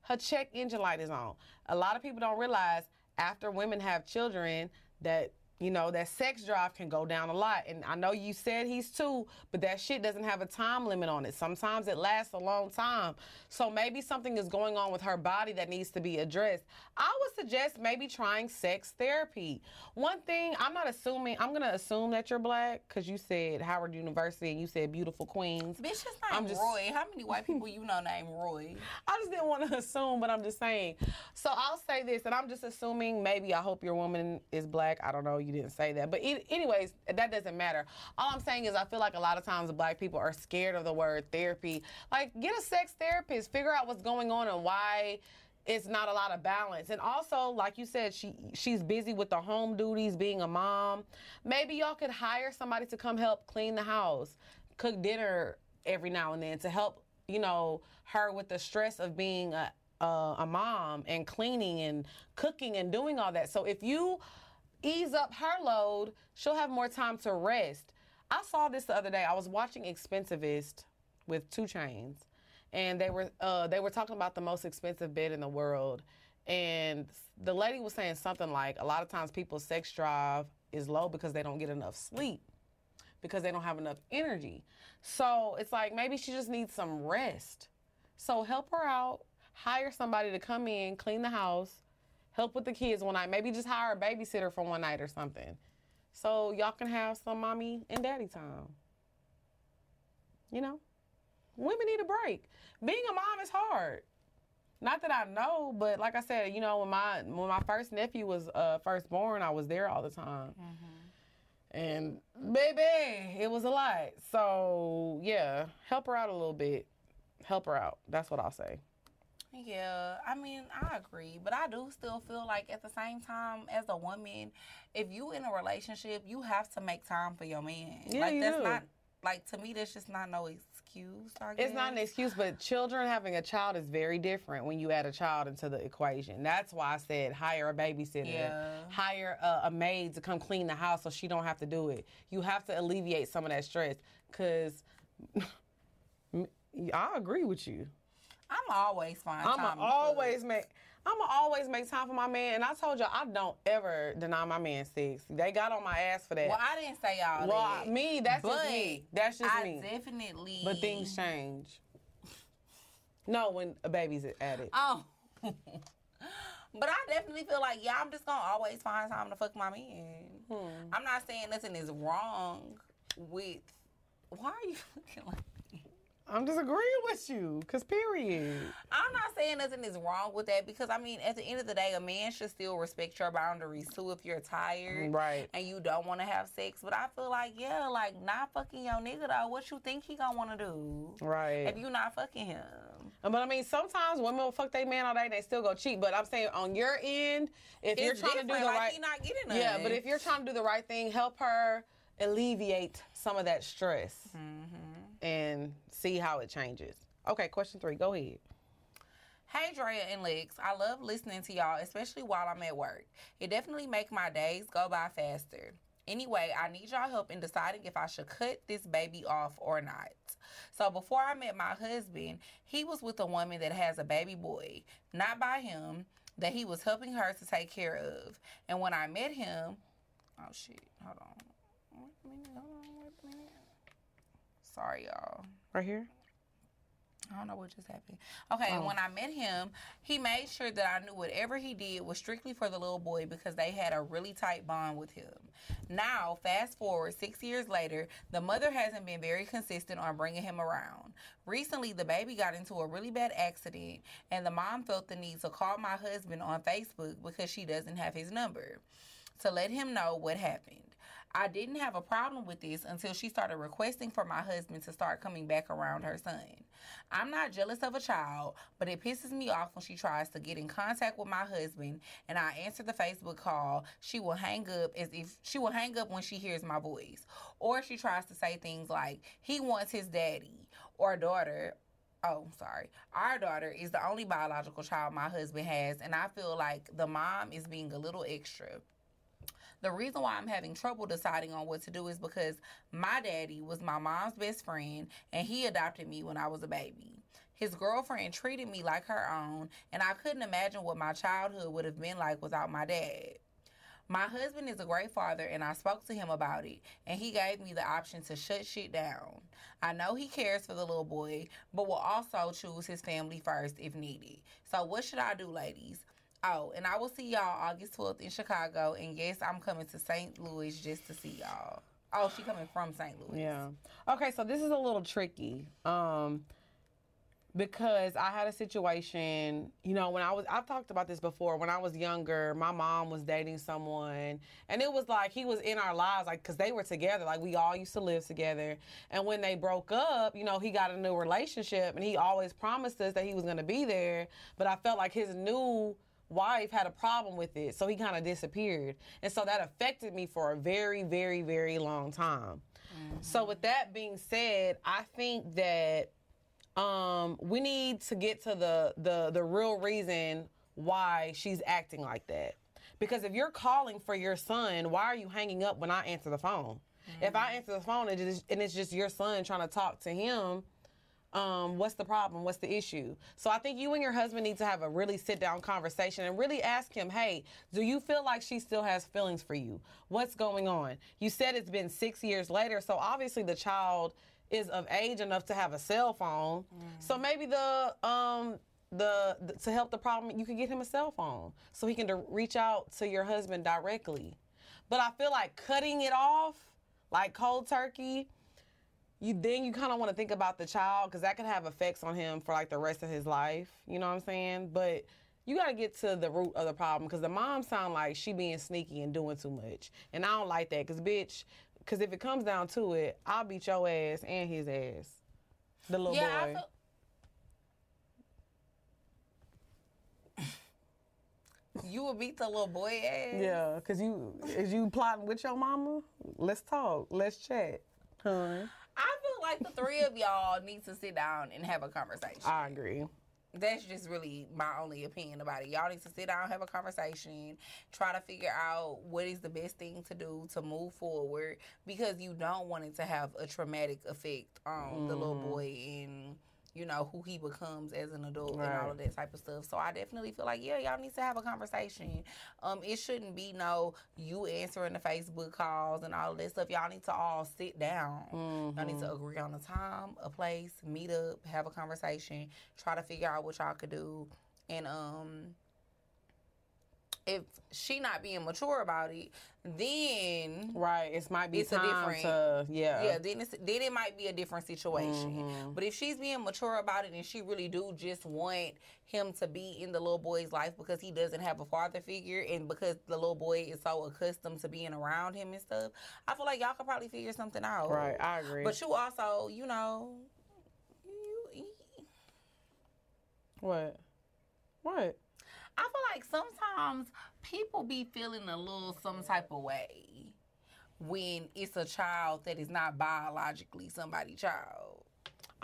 Her check engine light is on. A lot of people don't realize after women have children that you know that sex drive can go down a lot and i know you said he's two but that shit doesn't have a time limit on it sometimes it lasts a long time so maybe something is going on with her body that needs to be addressed i would suggest maybe trying sex therapy one thing i'm not assuming i'm gonna assume that you're black because you said howard university and you said beautiful queens Bitch, his I'm just- Roy. How many white people you know named Roy? I just didn't want to assume, but I'm just saying. So I'll say this, and I'm just assuming maybe I hope your woman is black. I don't know. You didn't say that. But it, anyways, that doesn't matter. All I'm saying is I feel like a lot of times black people are scared of the word therapy. Like, get a sex therapist, figure out what's going on and why it's not a lot of balance. And also, like you said, she she's busy with the home duties, being a mom. Maybe y'all could hire somebody to come help clean the house, cook dinner every now and then to help, you know, her with the stress of being a a, a mom and cleaning and cooking and doing all that. So if you ease up her load, she'll have more time to rest. I saw this the other day. I was watching Expensivest with 2 Chainz, and they were uh, they were talking about the most expensive bed in the world, and the lady was saying something like a lot of times people's sex drive is low because they don't get enough sleep because they don't have enough energy. So it's like maybe she just needs some rest. So help her out. Hire somebody to come in, clean the house, help with the kids one night. Maybe just hire a babysitter for one night or something. So y'all can have some mommy and daddy time. You know? Women need a break. Being a mom is hard. Not that I know, but like I said, you know, when my when my first nephew was uh, first born, I was there all the time. And baby, it was a lot. So yeah, help her out a little bit. Help her out. That's what I'll say. Yeah, I mean, I agree, but I do still feel like at the same time, as a woman, if you in a relationship, you have to make time for your man. Yeah, like you that's do. not like to me. That's just not no excuse. I guess. It's not an excuse, but children having a child is very different when you add a child into the equation. That's why I said hire a babysitter, Yeah. hire a, a maid to come clean the house so she don't have to do it. You have to alleviate some of that stress because I agree with you. I'm always fine. I'm time always make. I'm always make time for my man, and I told y'all I don't ever deny my man sex. They got on my ass for that. Well, I didn't say y'all. Well, that. me, that's but just me. That's just I me. definitely. But things change. No, when a baby's added. Oh. But I definitely feel like, yeah, I'm just gonna always find time to fuck my man. Hmm. I'm not saying nothing is wrong with. Why are you looking like? I'm disagreeing with you, cause period. I'm not saying nothing is wrong with that because I mean, at the end of the day, a man should still respect your boundaries too. If you're tired, Right. and you don't want to have sex, but I feel like, yeah, like not fucking your nigga though. What you think he gonna want to do? Right. If you not fucking him. But I mean, sometimes women will fuck their man all day and they still go cheat. But I'm saying on your end, if you're trying to do the like, right, he not getting nothing. yeah. But if you're trying to do the right thing, help her alleviate some of that stress Mm-hmm. And see how it changes. Okay, question three. Go ahead. Hey Drea and Lex, I love listening to y'all, especially while I'm at work. It definitely make my days go by faster. Anyway, I need y'all help in deciding if I should cut this baby off or not. So before I met my husband, he was with a woman that has a baby boy, not by him, that he was helping her to take care of. And when I met him, oh shit, hold on. Wait a minute, hold on, wait a minute. Sorry, y'all. Right here. I don't know what just happened. Okay, and oh. when I met him, he made sure that I knew whatever he did was strictly for the little boy because they had a really tight bond with him. Now, fast forward six years later, the mother hasn't been very consistent on bringing him around. Recently, the baby got into a really bad accident, and the mom felt the need to call my husband on Facebook because she doesn't have his number to let him know what happened. I didn't have a problem with this until she started requesting for my husband to start coming back around her son. I'm not jealous of a child, but it pisses me off when she tries to get in contact with my husband and I answer the Facebook call. She will hang up as if she will hang up when she hears my voice. Or she tries to say things like, he wants his daddy or daughter Oh, sorry. Our daughter is the only biological child my husband has, and I feel like the mom is being a little extra. The reason why I'm having trouble deciding on what to do is because my daddy was my mom's best friend and he adopted me when I was a baby. His girlfriend treated me like her own, and I couldn't imagine what my childhood would have been like without my dad. My husband is a great father, and I spoke to him about it, and he gave me the option to shut shit down. I know he cares for the little boy, but will also choose his family first if needed. So, what should I do, ladies? Oh, and I will see y'all August 12th in Chicago, and yes, I'm coming to St. Louis just to see y'all. Oh, she coming from St. Louis. Yeah. Okay, so this is a little tricky. Um because I had a situation, you know, when I was I've talked about this before, when I was younger, my mom was dating someone and it was like he was in our lives like cuz they were together, like we all used to live together. And when they broke up, you know, he got a new relationship and he always promised us that he was going to be there, but I felt like his new wife had a problem with it, so he kind of disappeared. And so that affected me for a very very very long time. So with that being said, I think that um, we need to get to the the the real reason why she's acting like that. Because if you're calling for your son, why are you hanging up when I answer the phone? If I answer the phone and and it's just your son trying to talk to him, um, what's the problem? What's the issue? So I think you and your husband need to have a really sit down conversation and really ask him, hey, do you feel like she still has feelings for you? What's going on? You said it's been six years later, so obviously the child is of age enough to have a cell phone. So maybe the um the, the to help the problem, you could get him a cell phone so he can reach out to your husband directly. But I feel like cutting it off, like cold turkey, you then you kind of want to think about the child because that could have effects on him for like the rest of his life. You know what I'm saying? But you got to get to the root of the problem because the mom sound like she being sneaky and doing too much, and I don't like that because bitch, because if it comes down to it, I'll beat your ass and his ass, the little Yeah, I boy. feel, you would beat the little boy ass. yeah, because you is you plotting with your mama? Let's talk. Let's chat. Hun. Like the three of y'all need to sit down and have a conversation. I agree. That's just really my only opinion about it. Y'all need to sit down, have a conversation, try to figure out what is the best thing to do to move forward because you don't want it to have a traumatic effect on the little mm-hmm. boy and you know who he becomes as an adult and all of that type of stuff. So I definitely feel like yeah, y'all need to have a conversation. Um, it shouldn't be no you answering the Facebook calls and all of that stuff. Y'all need to all sit down. Y'all need to agree on a time, a place, meet up, have a conversation, try to figure out what y'all could do, and um, if she not being mature about it, then Right. It might be It's a time different- to yeah. yeah, then it's, then it might be a different situation. Mm-hmm. But if she's being mature about it and she really do just want him to be in the little boy's life because he doesn't have a father figure and because the little boy is so accustomed to being around him and stuff, I feel like y'all could probably figure something out. Right. I agree. But you also, you know, you, you what? What? I feel like sometimes people be feeling a little some type of way when it's a child that is not biologically somebody's child.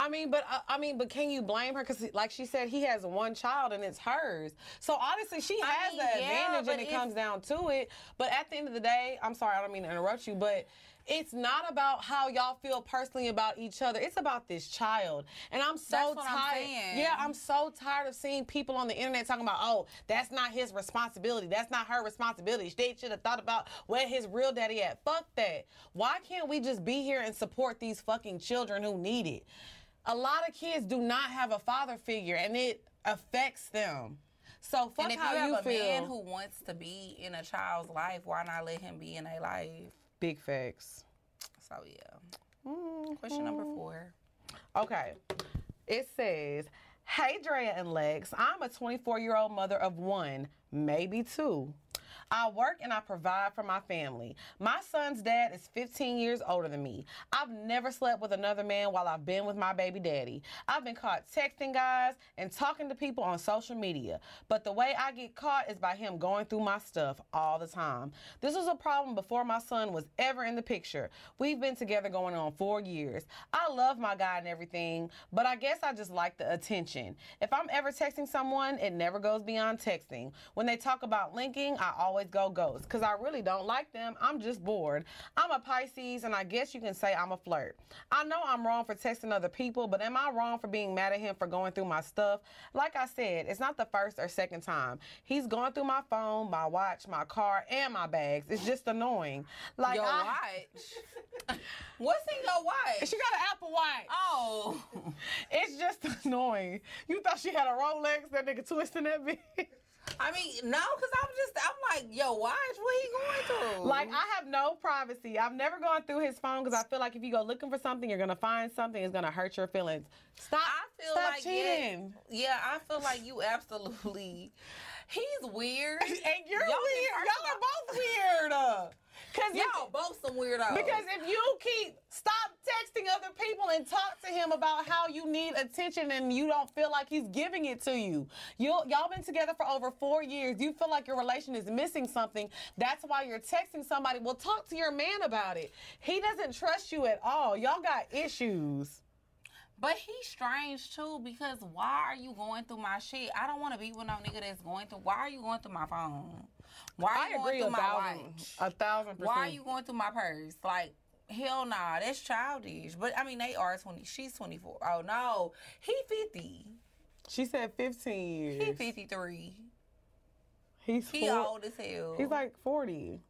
I mean, but uh, I mean, but can you blame her? Because, like she said, he has one child and it's hers. So honestly, she I has mean, the yeah, advantage, and it comes down to it. But at the end of the day, I'm sorry, I don't mean to interrupt you, but it's not about how y'all feel personally about each other. It's about this child, and I'm so I'm tired. saying. Yeah, I'm so tired of seeing people on the internet talking about, oh, that's not his responsibility. That's not her responsibility. They should have thought about where his real daddy at. Fuck that. Why can't we just be here and support these fucking children who need it? A lot of kids do not have a father figure, and it affects them. So fuck and if you have you a feel. man who wants to be in a child's life, why not let him be in a life? Big facts. So yeah. Question number mm-hmm. four. Okay. It says, Hey, Drea and Lex, I'm a 24 year old mother of one, maybe two. I work and I provide for my family. My son's dad is 15 years older than me. I've never slept with another man while I've been with my baby daddy. I've been caught texting guys and talking to people on social media. But the way I get caught is by him going through my stuff all the time. This was a problem before my son was ever in the picture. We've been together going on four years. I love my guy and everything, but I guess I just like the attention. If I'm ever texting someone, it never goes beyond texting. When they talk about linking, I always go ghost because I really don't like them. I'm just bored. I'm a Pisces, and I guess you can say I'm a flirt. I know I'm wrong for texting other people, but am I wrong for being mad at him for going through my stuff? Like I said, it's not the first or second time. He's going through my phone, my watch, my car, and my bags. It's just annoying. Like Your I, watch. What's in your watch? She got an Apple Watch. Oh. It's just annoying. You thought she had a Rolex? That nigga twisting that bitch. I mean, no, because I'm just, I'm like, yo, watch, what he going through? Like I have no privacy. I've never gone through his phone because I feel like if you go looking for something, you're gonna find something. It's gonna hurt your feelings. Stop. I feel stop like cheating. Yeah, yeah, I feel like you absolutely. He's weird. And you're y'all weird. Y'all are both weird. Cause Y'all both some weirdos. Because if you keep stop texting other people and talk to him about how you need attention and you don't feel like he's giving it to you. You y'all been together for over 4 years. You feel like your relation is missing something. That's why you're texting somebody. Well, talk to your man about it. He doesn't trust you at all. Y'all got issues. But he's strange too because why are you going through my shit? I don't want to be with no nigga that's going through. Why are you going through my phone? Why are I you agree going through my thousand, watch? a thousand percent. Why are you going through my purse? Like, hell nah, that's childish. But I mean, they are 20. She's 24. Oh no, he 50. She said 15 years. He 53. He's He four- old as hell. He's like 40.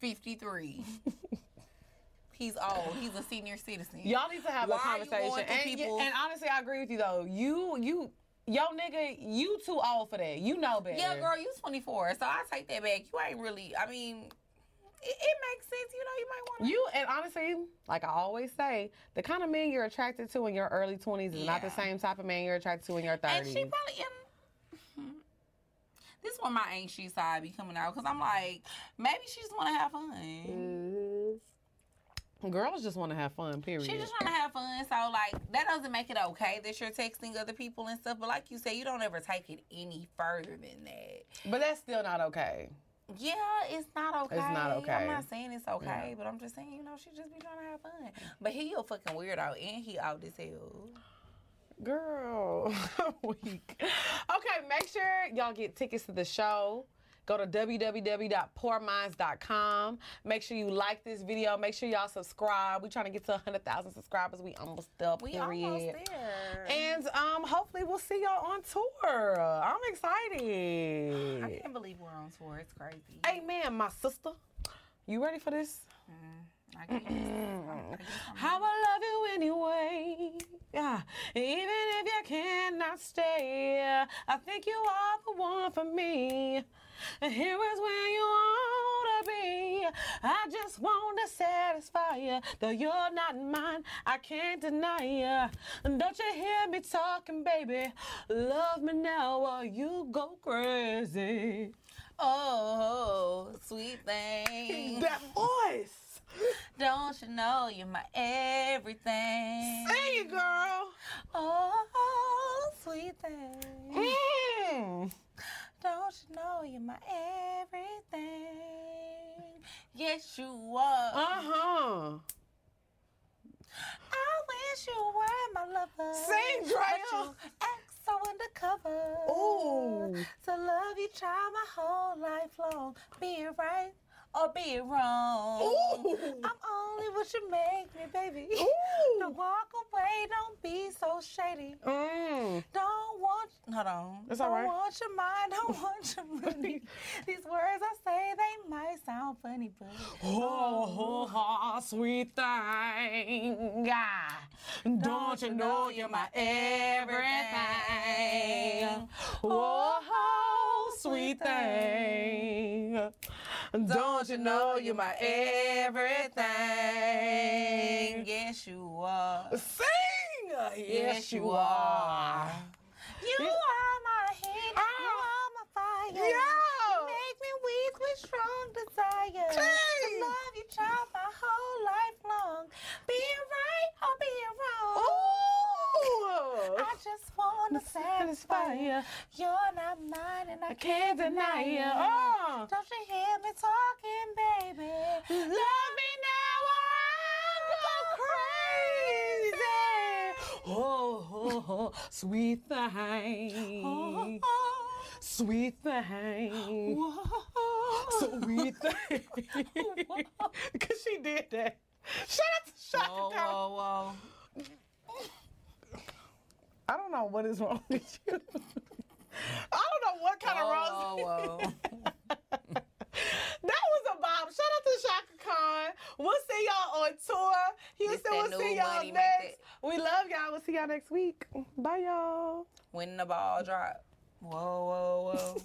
53. He's old. He's a senior citizen. Y'all need to have Why a conversation. And, people- and honestly, I agree with you though. You you yo nigga, you too old for that. You know better. Yeah, girl, you 24. So I take that back. You ain't really, I mean, it, it makes sense. You know, you might want to. You and honestly, like I always say, the kind of man you're attracted to in your early 20s is not the same type of man you're attracted to in your 30s. And she probably in. This is where my anxious side be coming out because I'm like, maybe she just want to have fun. Mhm. Girls just want to have fun, period. She just want to have fun. So like that doesn't make it okay that you're texting other people and stuff. But like you say, you don't ever take it any further than that. but that's still not okay. Yeah, it's not okay. It's not okay. I'm not saying it's okay, but I'm just saying, you know, she just be trying to have fun. But he a fucking weirdo and he out as hell. Girl, weak. Okay, make sure y'all get tickets to the show. Go to www.poorminds.com. Make sure you like this video. Make sure y'all subscribe. we trying to get to 100,000 subscribers. We almost there, We almost there. And um, hopefully we'll see y'all on tour. I'm excited. I can't believe we're on tour. It's crazy. Hey, man, my sister. You ready for this? I you- I some. How I love you anyway. Yeah. Even if you cannot stay, I think you are the one for me. And here is where you want to be. I just want to satisfy you. Though you're not mine, I can't deny you. And don't you hear me talking, baby? Love me now or you go crazy. Oh, sweet thing. That voice. Don't you know you're my everything? Sing it, girl. Oh, sweet thing. Mm. Don't you know you're my everything? Yes, you are. Uh-huh. I wish you were my lover. But Drea. act so undercover. Ooh. To love you, try my whole life long. Be right or be wrong. Ooh. I'm only what you make me, baby. Ooh. Don't walk away, don't be so shady. Mm. Don't want, hold on. It's don't all right. want your mind, don't want your money. These words I say, they might sound funny, but Oh, oh, oh sweet thing. Ah, Don't you know you're my everything? Oh, sweet thing. Don't you know you're my everything? yes, you are. Sing! Yes, you are. You are my heat, you Ah. are my fire. Yeah. You make me weak with strong desire. Sing. To love you, try my whole life long. Be it right or be it wrong. Ooh! I just wanna satisfy you. You're not mine and I, I can't deny you. Oh. Don't you hear me talking, baby? Love me now or I'll go crazy. Oh, oh, oh, sweet thing. Sweet thing. Sweet thing. Because she did that. Out to Chaka Whoa, whoa, whoa. I don't know what is wrong with you. I don't know what kind of Whoa, rose. Oh, whoa. That was a bomb. Shout out to Chaka Khan. We'll see y'all on tour. Houston, we'll see y'all next. We love y'all. We'll see y'all next week. Bye, y'all. When the ball drop. Whoa, whoa,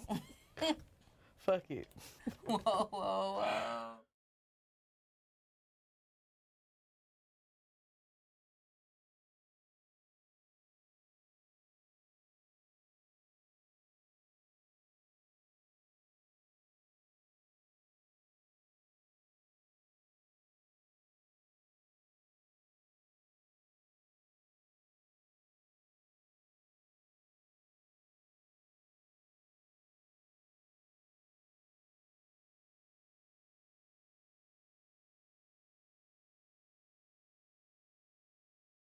whoa. Fuck it. whoa, whoa, whoa.